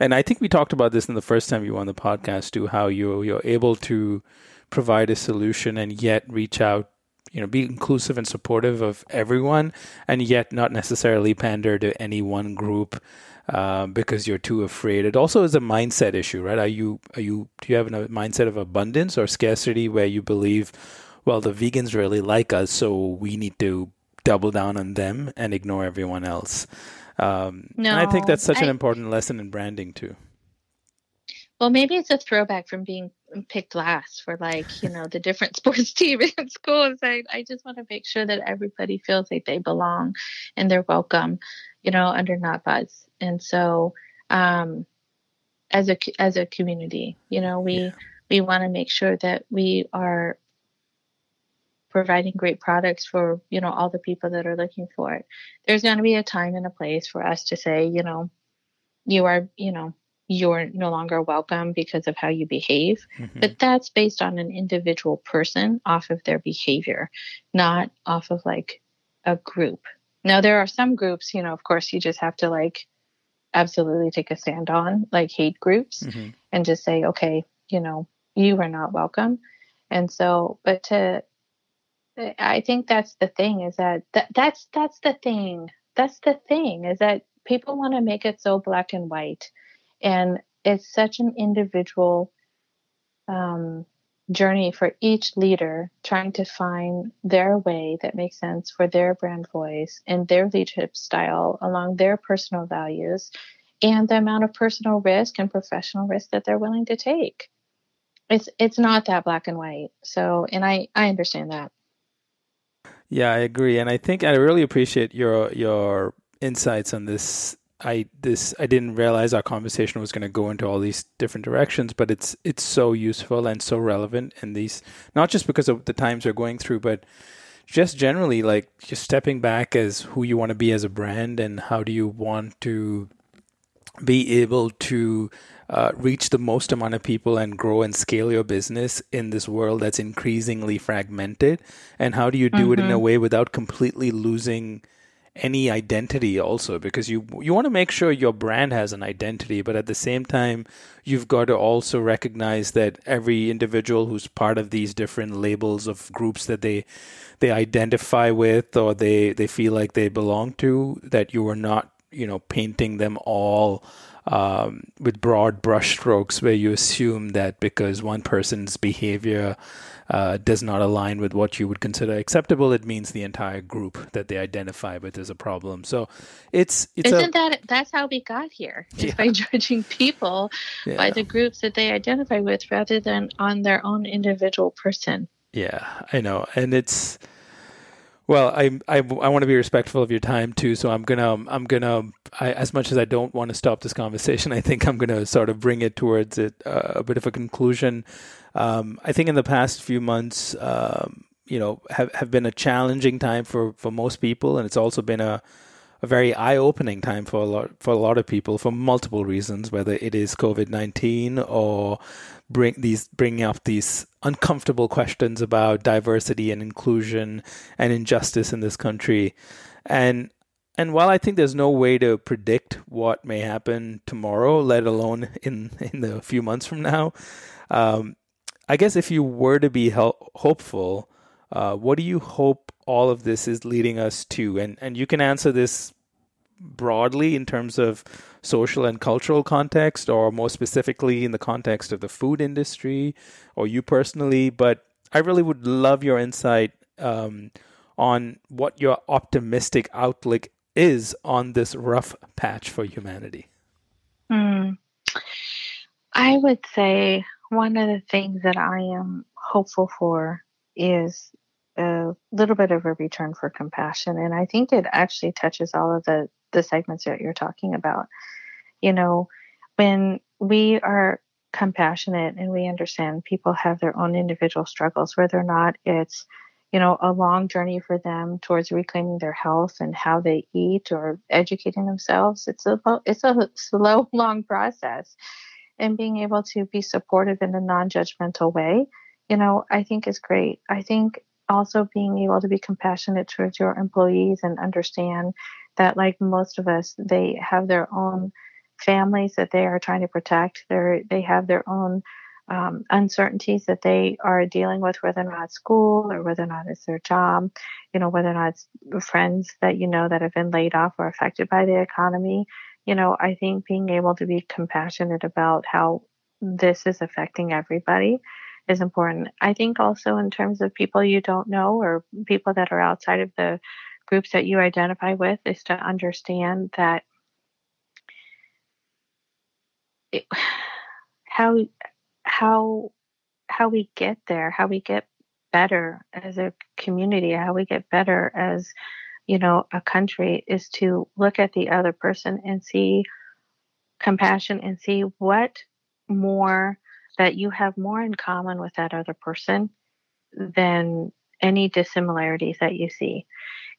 And I think we talked about this in the first time you were on the podcast too, how you you're able to provide a solution and yet reach out you know be inclusive and supportive of everyone and yet not necessarily pander to any one group uh, because you're too afraid. It also is a mindset issue right? Are you are you do you have a mindset of abundance or scarcity where you believe well the vegans really like us so we need to double down on them and ignore everyone else? Um, no, I think that's such I, an important lesson in branding too. Well, maybe it's a throwback from being picked last for like, you know, the different sports team in schools. I, I just want to make sure that everybody feels like they belong and they're welcome, you know, under Nutpods. And so, um, as a, as a community, you know, we, yeah. we want to make sure that we are providing great products for, you know, all the people that are looking for it. There's going to be a time and a place for us to say, you know, you are, you know, you're no longer welcome because of how you behave. Mm-hmm. But that's based on an individual person off of their behavior, not off of like a group. Now, there are some groups, you know, of course, you just have to like absolutely take a stand on, like hate groups, mm-hmm. and just say, okay, you know, you are not welcome. And so, but to, I think that's the thing is that, that that's that's the thing. That's the thing is that people want to make it so black and white and it's such an individual um, journey for each leader trying to find their way that makes sense for their brand voice and their leadership style along their personal values and the amount of personal risk and professional risk that they're willing to take. It's it's not that black and white. So and I I understand that. Yeah, I agree and I think I really appreciate your your insights on this I this I didn't realize our conversation was going to go into all these different directions, but it's it's so useful and so relevant in these not just because of the times we're going through, but just generally like just stepping back as who you want to be as a brand and how do you want to be able to uh, reach the most amount of people and grow and scale your business in this world that's increasingly fragmented and how do you do mm-hmm. it in a mm-hmm. way without completely losing any identity also because you you want to make sure your brand has an identity but at the same time you've got to also recognize that every individual who's part of these different labels of groups that they they identify with or they they feel like they belong to that you are not you know painting them all um, with broad brushstrokes where you assume that because one person's behavior uh, does not align with what you would consider acceptable, it means the entire group that they identify with is a problem. So it's, it's isn't a, that that's how we got here? Is yeah. by judging people yeah. by the groups that they identify with rather than on their own individual person. Yeah, I know, and it's well, I, I, I want to be respectful of your time too, so I'm gonna I'm gonna I, as much as I don't want to stop this conversation, I think I'm gonna sort of bring it towards it, uh, a bit of a conclusion. Um, I think in the past few months, um, you know, have have been a challenging time for for most people, and it's also been a a very eye-opening time for a lot for a lot of people for multiple reasons, whether it is COVID nineteen or bring these bringing up these uncomfortable questions about diversity and inclusion and injustice in this country. And and while I think there's no way to predict what may happen tomorrow, let alone in in the few months from now, um, I guess if you were to be help, hopeful, uh, what do you hope all of this is leading us to? And and you can answer this broadly in terms of social and cultural context, or more specifically in the context of the food industry, or you personally. But I really would love your insight um, on what your optimistic outlook is on this rough patch for humanity. Mm. I would say one of the things that I am hopeful for is a little bit of a return for compassion. And I think it actually touches all of the the segments that you're talking about. You know, when we are compassionate and we understand people have their own individual struggles, whether or not it's you know a long journey for them towards reclaiming their health and how they eat or educating themselves it's a it's a slow long process and being able to be supportive in a non-judgmental way you know i think is great i think also being able to be compassionate towards your employees and understand that like most of us they have their own families that they are trying to protect. They they have their own um, uncertainties that they are dealing with whether or not school or whether or not it's their job you know whether or not it's friends that you know that have been laid off or affected by the economy. You know i think being able to be compassionate about how this is affecting everybody is important. I think also in terms of people you don't know or people that are outside of the groups that you identify with is to understand that it, how how how we get there, how we get better as a community, how we get better as you know a country is to look at the other person and see compassion and see what more that you have more in common with that other person than any dissimilarities that you see.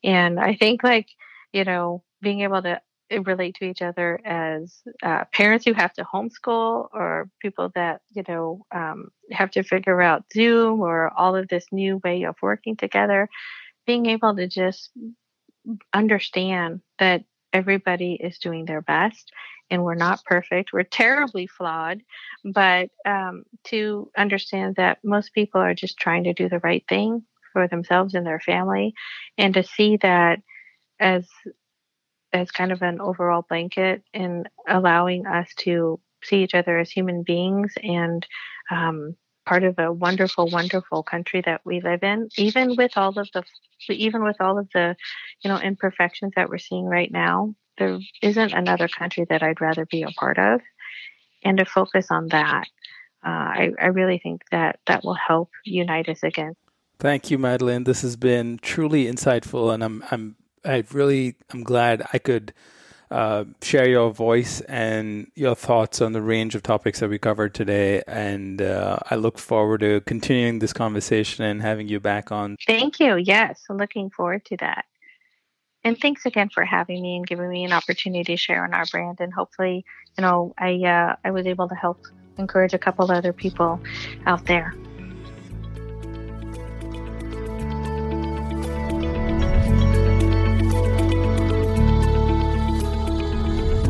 And I think, like, you know, being able to relate to each other as uh, parents who have to homeschool or people that, you know, um, have to figure out Zoom or all of this new way of working together, being able to just understand that everybody is doing their best and we're not perfect. We're terribly flawed, but um, to understand that most people are just trying to do the right thing for themselves and their family, and to see that as as kind of an overall blanket and allowing us to see each other as human beings and um, part of a wonderful, wonderful country that we live in, even with all of the even with all of the you know imperfections that we're seeing right now. There isn't another country that I'd rather be a part of, and to focus on that. Uh, I, I really think that that will help unite us again. Thank you, Madeline. This has been truly insightful, and I'm I'm I really I'm glad I could uh, share your voice and your thoughts on the range of topics that we covered today. And uh, I look forward to continuing this conversation and having you back on. Thank you. Yes, I'm looking forward to that. And thanks again for having me and giving me an opportunity to share on our brand. And hopefully, you know, I uh, I was able to help encourage a couple other people out there.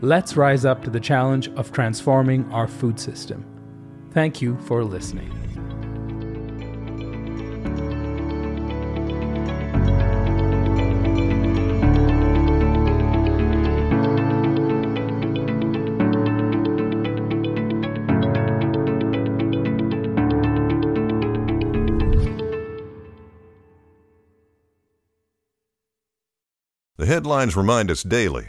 Let's rise up to the challenge of transforming our food system. Thank you for listening. The headlines remind us daily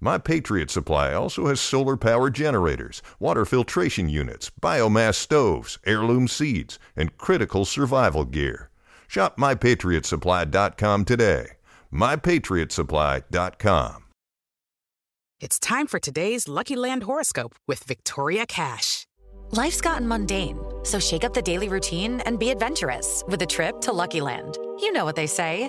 My Patriot Supply also has solar power generators, water filtration units, biomass stoves, heirloom seeds, and critical survival gear. Shop MyPatriotSupply.com today. MyPatriotSupply.com. It's time for today's Lucky Land horoscope with Victoria Cash. Life's gotten mundane, so shake up the daily routine and be adventurous with a trip to Lucky Land. You know what they say.